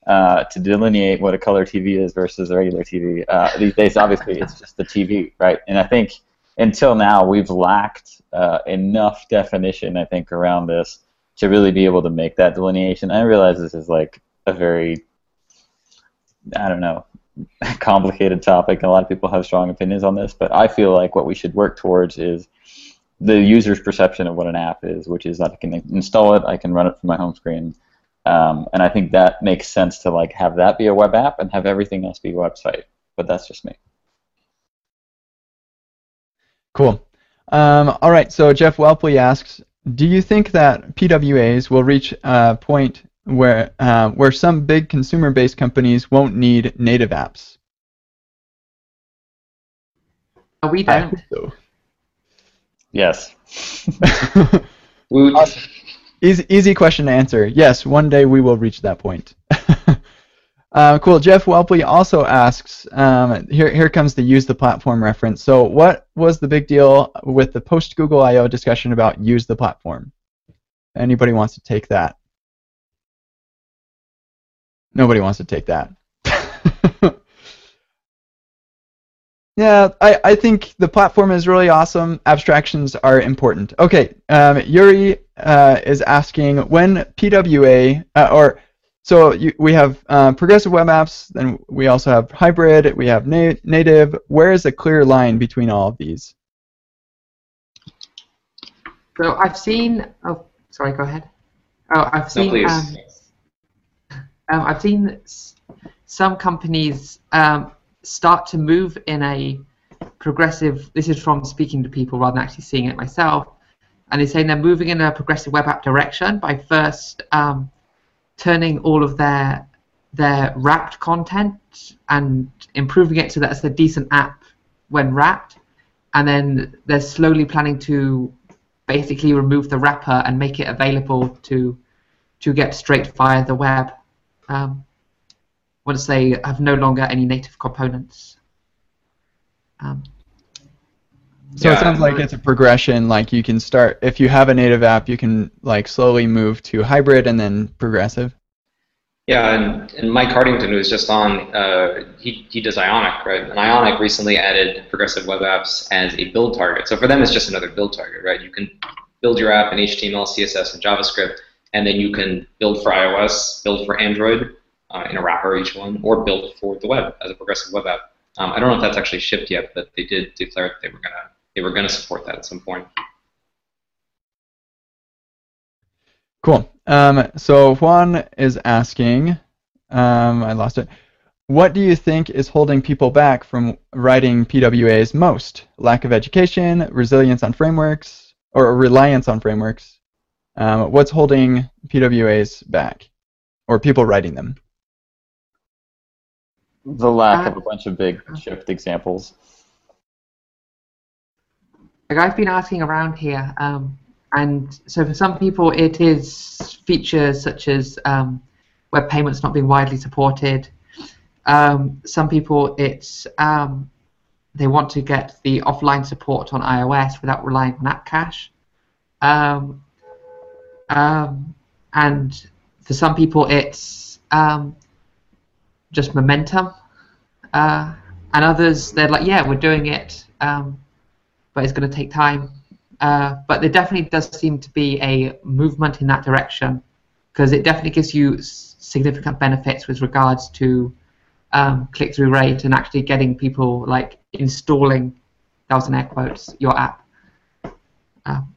uh, to delineate what a color TV is versus a regular TV. Uh, these days, obviously, it's just the TV, right? And I think until now, we've lacked uh, enough definition, I think, around this to really be able to make that delineation. I realize this is like a very, I don't know, complicated topic, and a lot of people have strong opinions on this. But I feel like what we should work towards is the user's perception of what an app is, which is that I can install it, I can run it from my home screen, um, and I think that makes sense to like have that be a web app and have everything else be a website. But that's just me. Cool. Um, all right. So Jeff Whelpley asks, do you think that PWAs will reach a point where uh, where some big consumer-based companies won't need native apps? Uh, We don't. hope Yes. We would, Awesome. Easy, easy question to answer. Yes, one day we will reach that point. uh, cool. Jeff Whelpley also asks, um, here, here comes the use the platform reference. So what was the big deal with the post Google I.O. discussion about use the platform? Anybody wants to take that? Nobody wants to take that. Yeah, I, I think the platform is really awesome. Abstractions are important. Okay, um, Yuri uh, is asking when PWA uh, or so you, we have uh, progressive web apps, then we also have hybrid, we have na- native. Where is the clear line between all of these? So I've seen. Oh, sorry. Go ahead. Oh, I've no, seen. please. um, um, I've seen s- some companies um, start to move in a progressive. This is from speaking to people rather than actually seeing it myself. And they're saying they're moving in a progressive web app direction by first um, turning all of their their wrapped content and improving it so that it's a decent app when wrapped, and then they're slowly planning to basically remove the wrapper and make it available to to get straight via the web um, once they have no longer any native components. Um, So it sounds like it's a progression. Like you can start if you have a native app, you can like slowly move to hybrid and then progressive. Yeah, and, and Mike Hartington, who was just on, uh, he, he does Ionic, right? And Ionic recently added progressive web apps as a build target. So for them, it's just another build target, right? You can build your app in HTML, CSS, and JavaScript, and then you can build for iOS, build for Android uh, in a wrapper, each one, or build for the web as a progressive web app. Um, I don't know if that's actually shipped yet, but they did declare that they were gonna they were gonna support that at some point. Cool. Um, so Juan is asking, um, I lost it. What do you think is holding people back from writing PWAs most? Lack of education, resilience on frameworks, or reliance on frameworks? Um, what's holding PWAs back, or people writing them? The lack Uh, of a bunch of big shift examples. Like I've been asking around here, um, and so for some people it is features such as um, web payments not being widely supported. Um, some people it's um, they want to get the offline support on iOS without relying on app cache. Um, um, and for some people it's just momentum. Uh, and others they're like, yeah, we're doing it. Um, but it's going to take time. Uh, but there definitely does seem to be a movement in that direction because it definitely gives you significant benefits with regards to um, click-through rate and actually getting people like installing, in air quotes, your app. Um,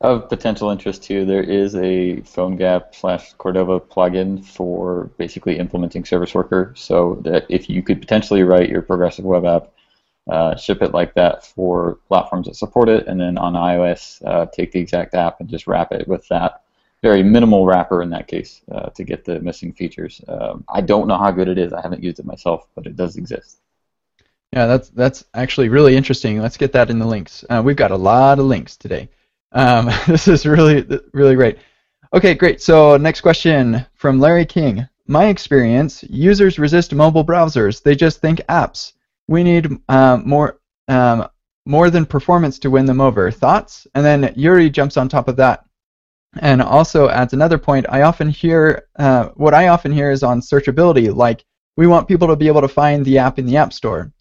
of potential interest too, there is a PhoneGap slash Cordova plugin for basically implementing Service Worker. So that if you could potentially write your progressive web app, uh, ship it like that for platforms that support it, and then on iOS, uh, take the exact app and just wrap it with that very minimal wrapper in that case uh, to get the missing features. Um, I don't know how good it is. I haven't used it myself, but it does exist. Yeah, that's that's actually really interesting. Let's get that in the links. Uh, we've got a lot of links today. Um, this is really, really great. Okay, great. So next question from Larry King. My experience, users resist mobile browsers. They just think apps. We need um, more um, more than performance to win them over. Thoughts? And then Yuri jumps on top of that and also adds another point. I often hear uh, what I often hear is on searchability. Like we want people to be able to find the app in the App Store.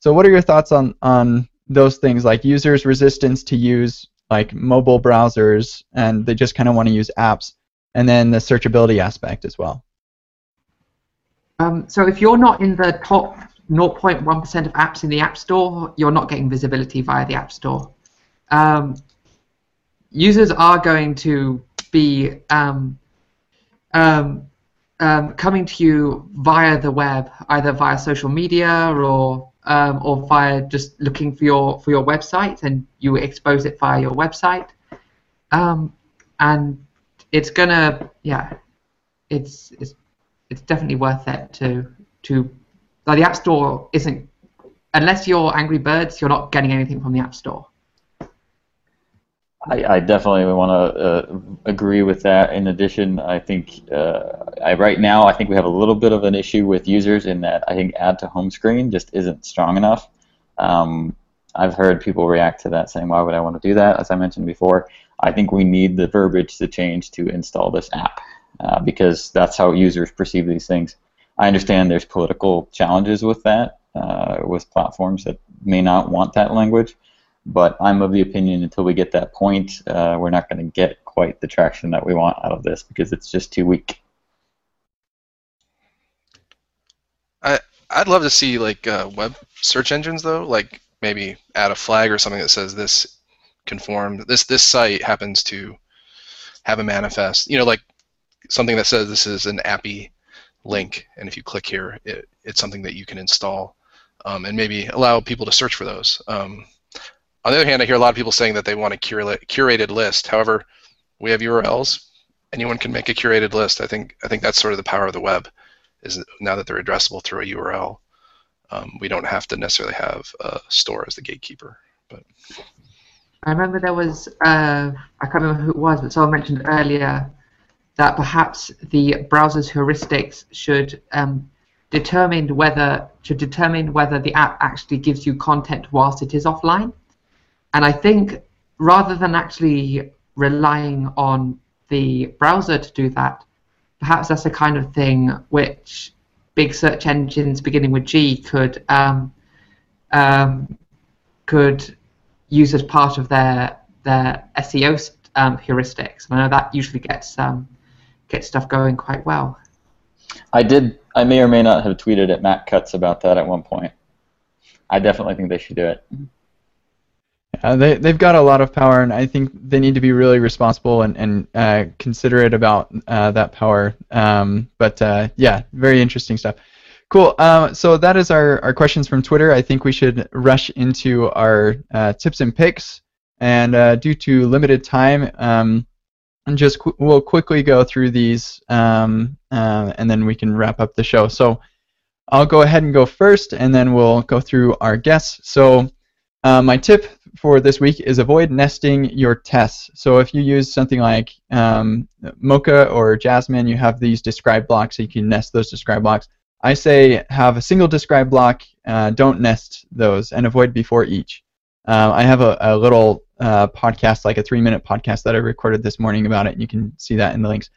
So what are your thoughts on on those things, like users' resistance to use like mobile browsers and they just kind of want to use apps, and then the searchability aspect as well. Um, so if you're not in the top 0.1% of apps in the App Store, you're not getting visibility via the App Store. Um, users are going to be um, um, um, coming to you via the web, either via social media or um, or via just looking for your for your website, and you expose it via your website, um, and it's gonna yeah, it's it's it's definitely worth it to to like the App Store isn't unless you're Angry Birds, you're not getting anything from the App Store. I, I definitely want to uh, agree with that. In addition, I think uh, I, right now I think we have a little bit of an issue with users in that I think add to home screen just isn't strong enough. Um, I've heard people react to that saying, "Why would I want to do that?" As I mentioned before, I think we need the verbiage to change to install this app uh, because that's how users perceive these things. I understand there's political challenges with that, uh, with platforms that may not want that language. But I'm of the opinion until we get that point, uh, we're not going to get quite the traction that we want out of this because it's just too weak. I I'd love to see like uh, web search engines though, like maybe add a flag or something that says this conformed. This this site happens to have a manifest. You know, like something that says this is an appy link, and if you click here, it, it's something that you can install, um, and maybe allow people to search for those. Um, on the other hand, I hear a lot of people saying that they want a curated list. However, we have URLs. Anyone can make a curated list. I think I think that's sort of the power of the web, is now that they're addressable through a URL. Um, we don't have to necessarily have a store as the gatekeeper. But I remember there was uh, I can't remember who it was, but someone mentioned earlier that perhaps the browser's heuristics should um, determine whether should determine whether the app actually gives you content whilst it is offline. And I think rather than actually relying on the browser to do that, perhaps that's the kind of thing which big search engines beginning with G could um, um, could use as part of their their SEO um, heuristics. I know that usually gets um, gets stuff going quite well. I did. I may or may not have tweeted at Matt Cutts about that at one point. I definitely think they should do it. Uh, they they've got a lot of power, and I think they need to be really responsible and and uh, considerate about uh, that power. Um, but uh, yeah, very interesting stuff. Cool. Uh, so that is our, our questions from Twitter. I think we should rush into our uh, tips and picks. And due to limited time, um, and just qu- we'll quickly go through these, um, and then we can wrap up the show. So I'll go ahead and go first, and then we'll go through our guests. So my tip for this week is avoid nesting your tests. So if you use something like um, Mocha or Jasmine, you have these describe blocks, so you can nest those describe blocks. I say have a single describe block, uh, don't nest those, and avoid before each. Uh, I have a, a little uh, podcast, like a three-minute podcast that I recorded this morning about it, and you can see that in the links.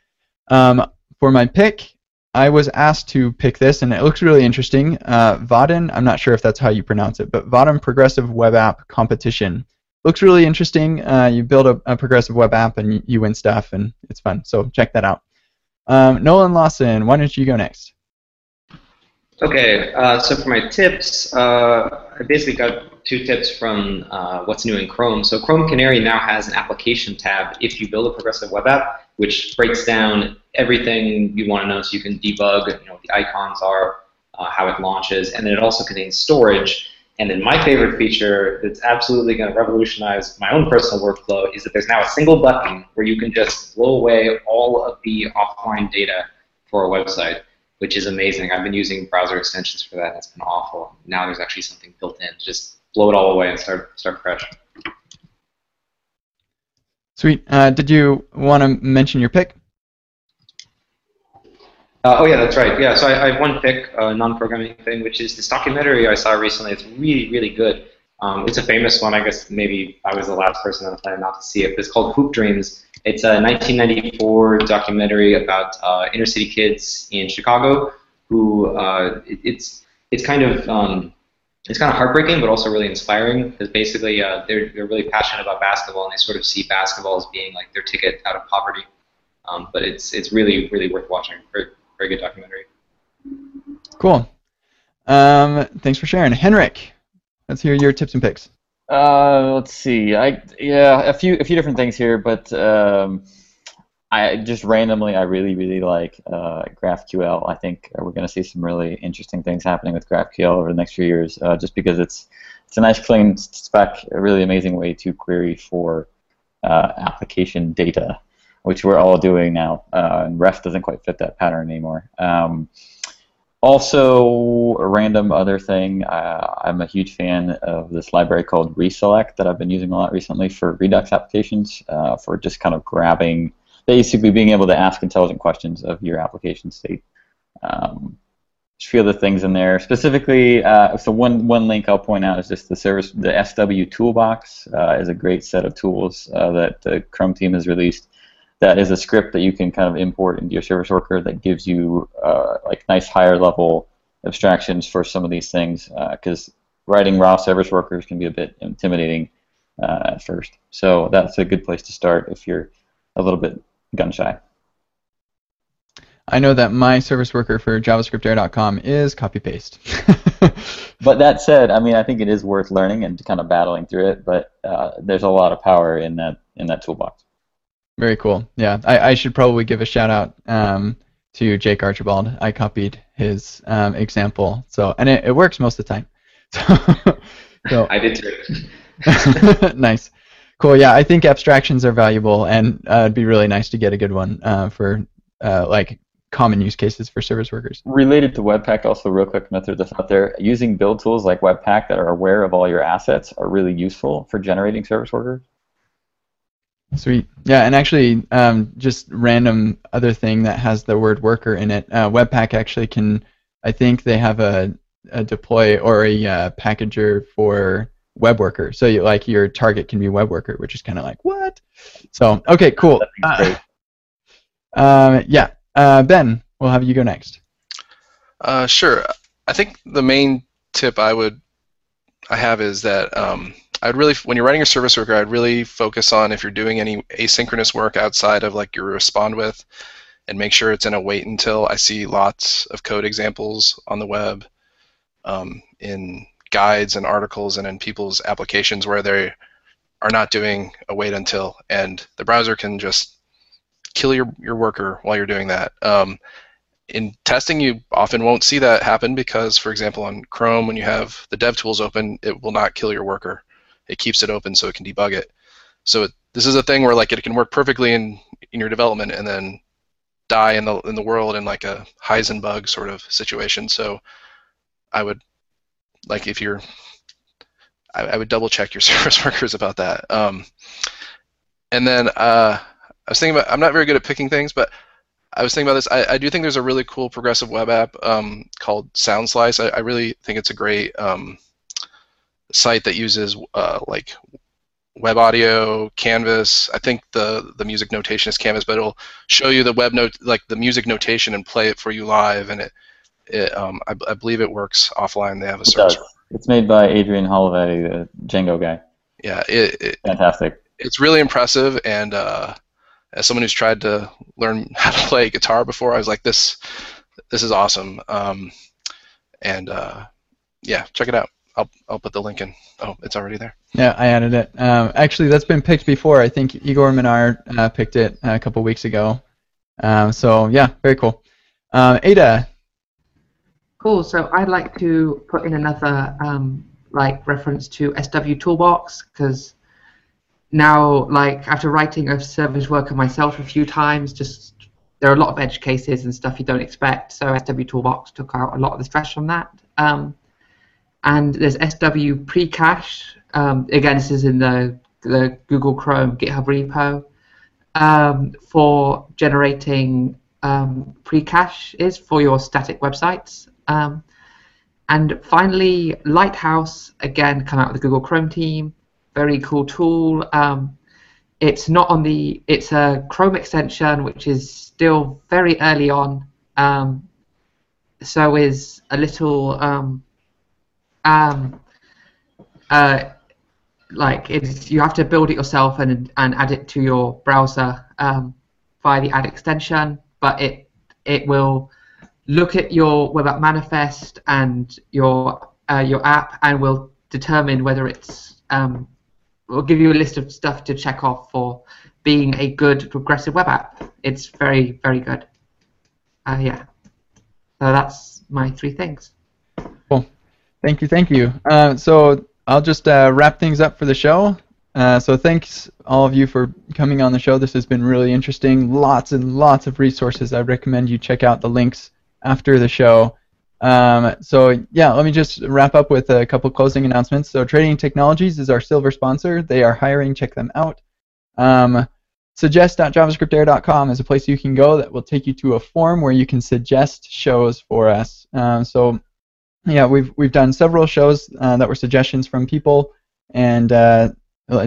Um, for my pick, I was asked to pick this, and it looks really interesting. Uh, Vaadin, I'm not sure if that's how you pronounce it, but Vaadin Progressive Web App Competition. Looks really interesting. Uh, you build a, a, progressive web app and you, you, win stuff, and it's fun. So check that out. Um, Nolan Lawson, why don't you go next? Okay, uh, so for my tips, uh, I basically got two tips from uh, what's new in Chrome. So Chrome Canary now has an application tab if you build a progressive web app, which breaks down everything you want to know so you can debug you know, what the icons are, uh, how it launches, and then it also contains storage. And then my favorite feature that's absolutely going to revolutionize my own personal workflow is that there's now a single button where you can just blow away all of the offline data for a website which is amazing. I've been using browser extensions for that, and it's been awful. Now there's actually something built in. To just blow it all away and start start fresh. Sweet. Uh, did you want to mention your pick? Uh, oh yeah, that's right. Yeah, so I, I have one pick, uh, non-programming thing, which is this documentary I saw recently. It's really, really good. Um, it's a famous one. I guess maybe I was the last person on the planet not to see it. But it's called Hoop Dreams. It's a 1994 documentary about uh, inner city kids in Chicago who uh, it, it's it's kind of um, it's kind of heartbreaking, but also really inspiring because basically uh, they're they're really passionate about basketball and they sort of see basketball as being like their ticket out of poverty. Um, but it's it's really really worth watching. Very very good documentary. Cool. Um, thanks for sharing, Henrik. Let's hear your tips and picks. Uh, let's see. I yeah, a few a few different things here, but um, I just randomly I really really like uh, GraphQL. I think we're going to see some really interesting things happening with GraphQL over the next few years, uh, just because it's it's a nice clean spec, a really amazing way to query for uh, application data, which we're all doing now. Uh, and Ref doesn't quite fit that pattern anymore. Um, also, a random other thing, uh, I'm a huge fan of this library called Reselect that I've been using a lot recently for Redux applications, uh, for just kind of grabbing, basically being able to ask intelligent questions of your application state. Um, a few other things in there. Specifically, uh, so one one link I'll point out is just the service, the SW Toolbox uh, is a great set of tools uh, that the Chrome team has released that is a script that you can kind of import into your service worker that gives you uh, like nice higher level abstractions for some of these things because uh, writing raw service workers can be a bit intimidating uh, at first. So that's a good place to start if you're a little bit gun shy. I know that my service worker for JavaScriptAir.com is copy paste. but that said, I mean, I think it is worth learning and kind of battling through it. But uh, there's a lot of power in that in that toolbox. Very cool. Yeah, I, I should probably give a shout out um, to Jake Archibald. I copied his um, example, so and it, it works most of the time. so I did too. nice, cool. Yeah, I think abstractions are valuable, and uh, it'd be really nice to get a good one uh, for uh, like common use cases for service workers. Related to Webpack, also real quick method that's out there. Using build tools like Webpack that are aware of all your assets are really useful for generating service workers. Sweet. Yeah, and actually, um, just random other thing that has the word worker in it. Uh, Webpack actually can, I think they have a, a deploy or a uh, packager for web worker. So you, like your target can be web worker, which is kind of like what? So okay, cool. Uh, um, yeah, uh, Ben, we'll have you go next. Uh, sure. I think the main tip I would I have is that um, I'd really, when you're writing a service worker, I'd really focus on if you're doing any asynchronous work outside of like your respond with, and make sure it's in a wait until. I see lots of code examples on the web, um, in guides and articles and in people's applications where they are not doing a wait until, and the browser can just kill your your worker while you're doing that. Um, in testing, you often won't see that happen because, for example, on Chrome, when you have the DevTools open, it will not kill your worker it keeps it open so it can debug it. So it, this is a thing where like it can work perfectly in in your development and then die in the in the world in like a Heisenbug sort of situation. So I would like if you're I, I would double check your service workers about that. Um, and then uh, I was thinking about I'm not very good at picking things, but I was thinking about this. I, I do think there's a really cool progressive web app um, called SoundSlice. I, I, really think it's a great um, site that uses uh, like web audio, Canvas. I think the the music notation is Canvas, but it'll show you the web note, like the music notation, and play it for you live. And it, it um, I, I believe it works offline. They have a service. It's made by Adrian Holovaty, the Django guy. Yeah, it, it fantastic. It's really impressive, and uh, as someone who's tried to learn how to play guitar before, I was like, this this is awesome. Um, and uh, yeah, check it out. I'll I'll put the link in. Oh, it's already there. Yeah, I added it. Um, actually, that's been picked before. I think Igor Minar uh, picked it a couple weeks ago. Um, so yeah, very cool. Um, Ada. Cool. So I'd like to put in another um, like reference to SW Toolbox because now, like after writing a service worker myself a few times, just there are a lot of edge cases and stuff you don't expect. So SW Toolbox took out a lot of the stress from that. Um, and there's SW Precache. Um, again, this is in the the Google Chrome GitHub repo um, for generating um, pre-cache is for your static websites. Um, and finally, Lighthouse, again, come out with the Google Chrome team. Very cool tool. Um, it's not on the, it's a Chrome extension, which is still very early on. Um, so is a little, um, uh, like it's you have to build it yourself and and add it to your browser um, via the add extension, but it it will look at your web app manifest and your uh, your app and will determine whether it's um, will give you a list of stuff to check off for being a good progressive web app. It's very very good. Uh, yeah. So that's my three things. Thank you. Thank you. Uh, so I'll just uh, wrap things up for the show. Uh, so thanks all of you for coming on the show. This has been really interesting. Lots and lots of resources. I recommend you check out the links after the show. Um, so yeah, let me just wrap up with a couple closing announcements. So Trading Technologies is our silver sponsor. They are hiring. Check them out. Um, suggest.javascriptair.com is a place you can go that will take you to a form where you can suggest shows for us. Um, so yeah, we've we've done several shows uh, that were suggestions from people, and uh,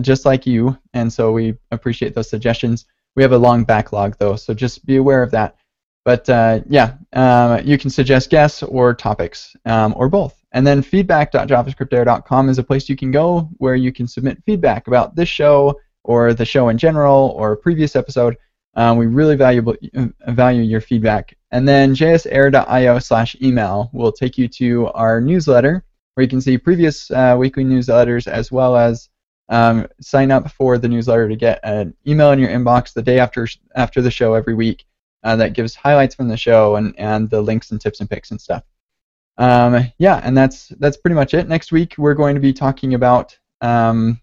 just like you, and so we appreciate those suggestions. We have a long backlog though, so just be aware of that. But uh, yeah, um, you can suggest guests or topics um, or both. And then feedback.javascriptair.com is a place you can go where you can submit feedback about this show or the show in general or a previous episode. Um, we really value value your feedback. And then jsair.io slash email will take you to our newsletter where you can see previous uh, weekly newsletters as well as um, sign up for the newsletter to get an email in your inbox the day after after the show every week uh, that gives highlights from the show and, and the links and tips and picks and stuff. Um, yeah, and that's that's pretty much it. Next week we're going to be talking about um,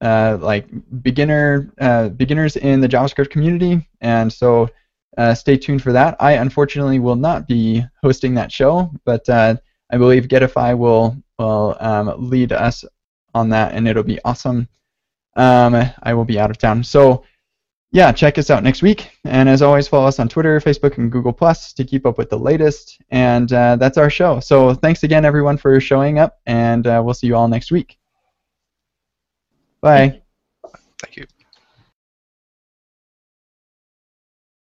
uh, like beginner uh, beginners in the JavaScript community, and so uh, stay tuned for that. I unfortunately will not be hosting that show, but uh, I believe Getify will will um, lead us on that, and it'll be awesome. Um, I will be out of town, so yeah, check us out next week. And as always, follow us on Twitter, Facebook, and Google Plus to keep up with the latest. And uh, that's our show. So thanks again, everyone, for showing up, and uh, we'll see you all next week. Bye. Thank you.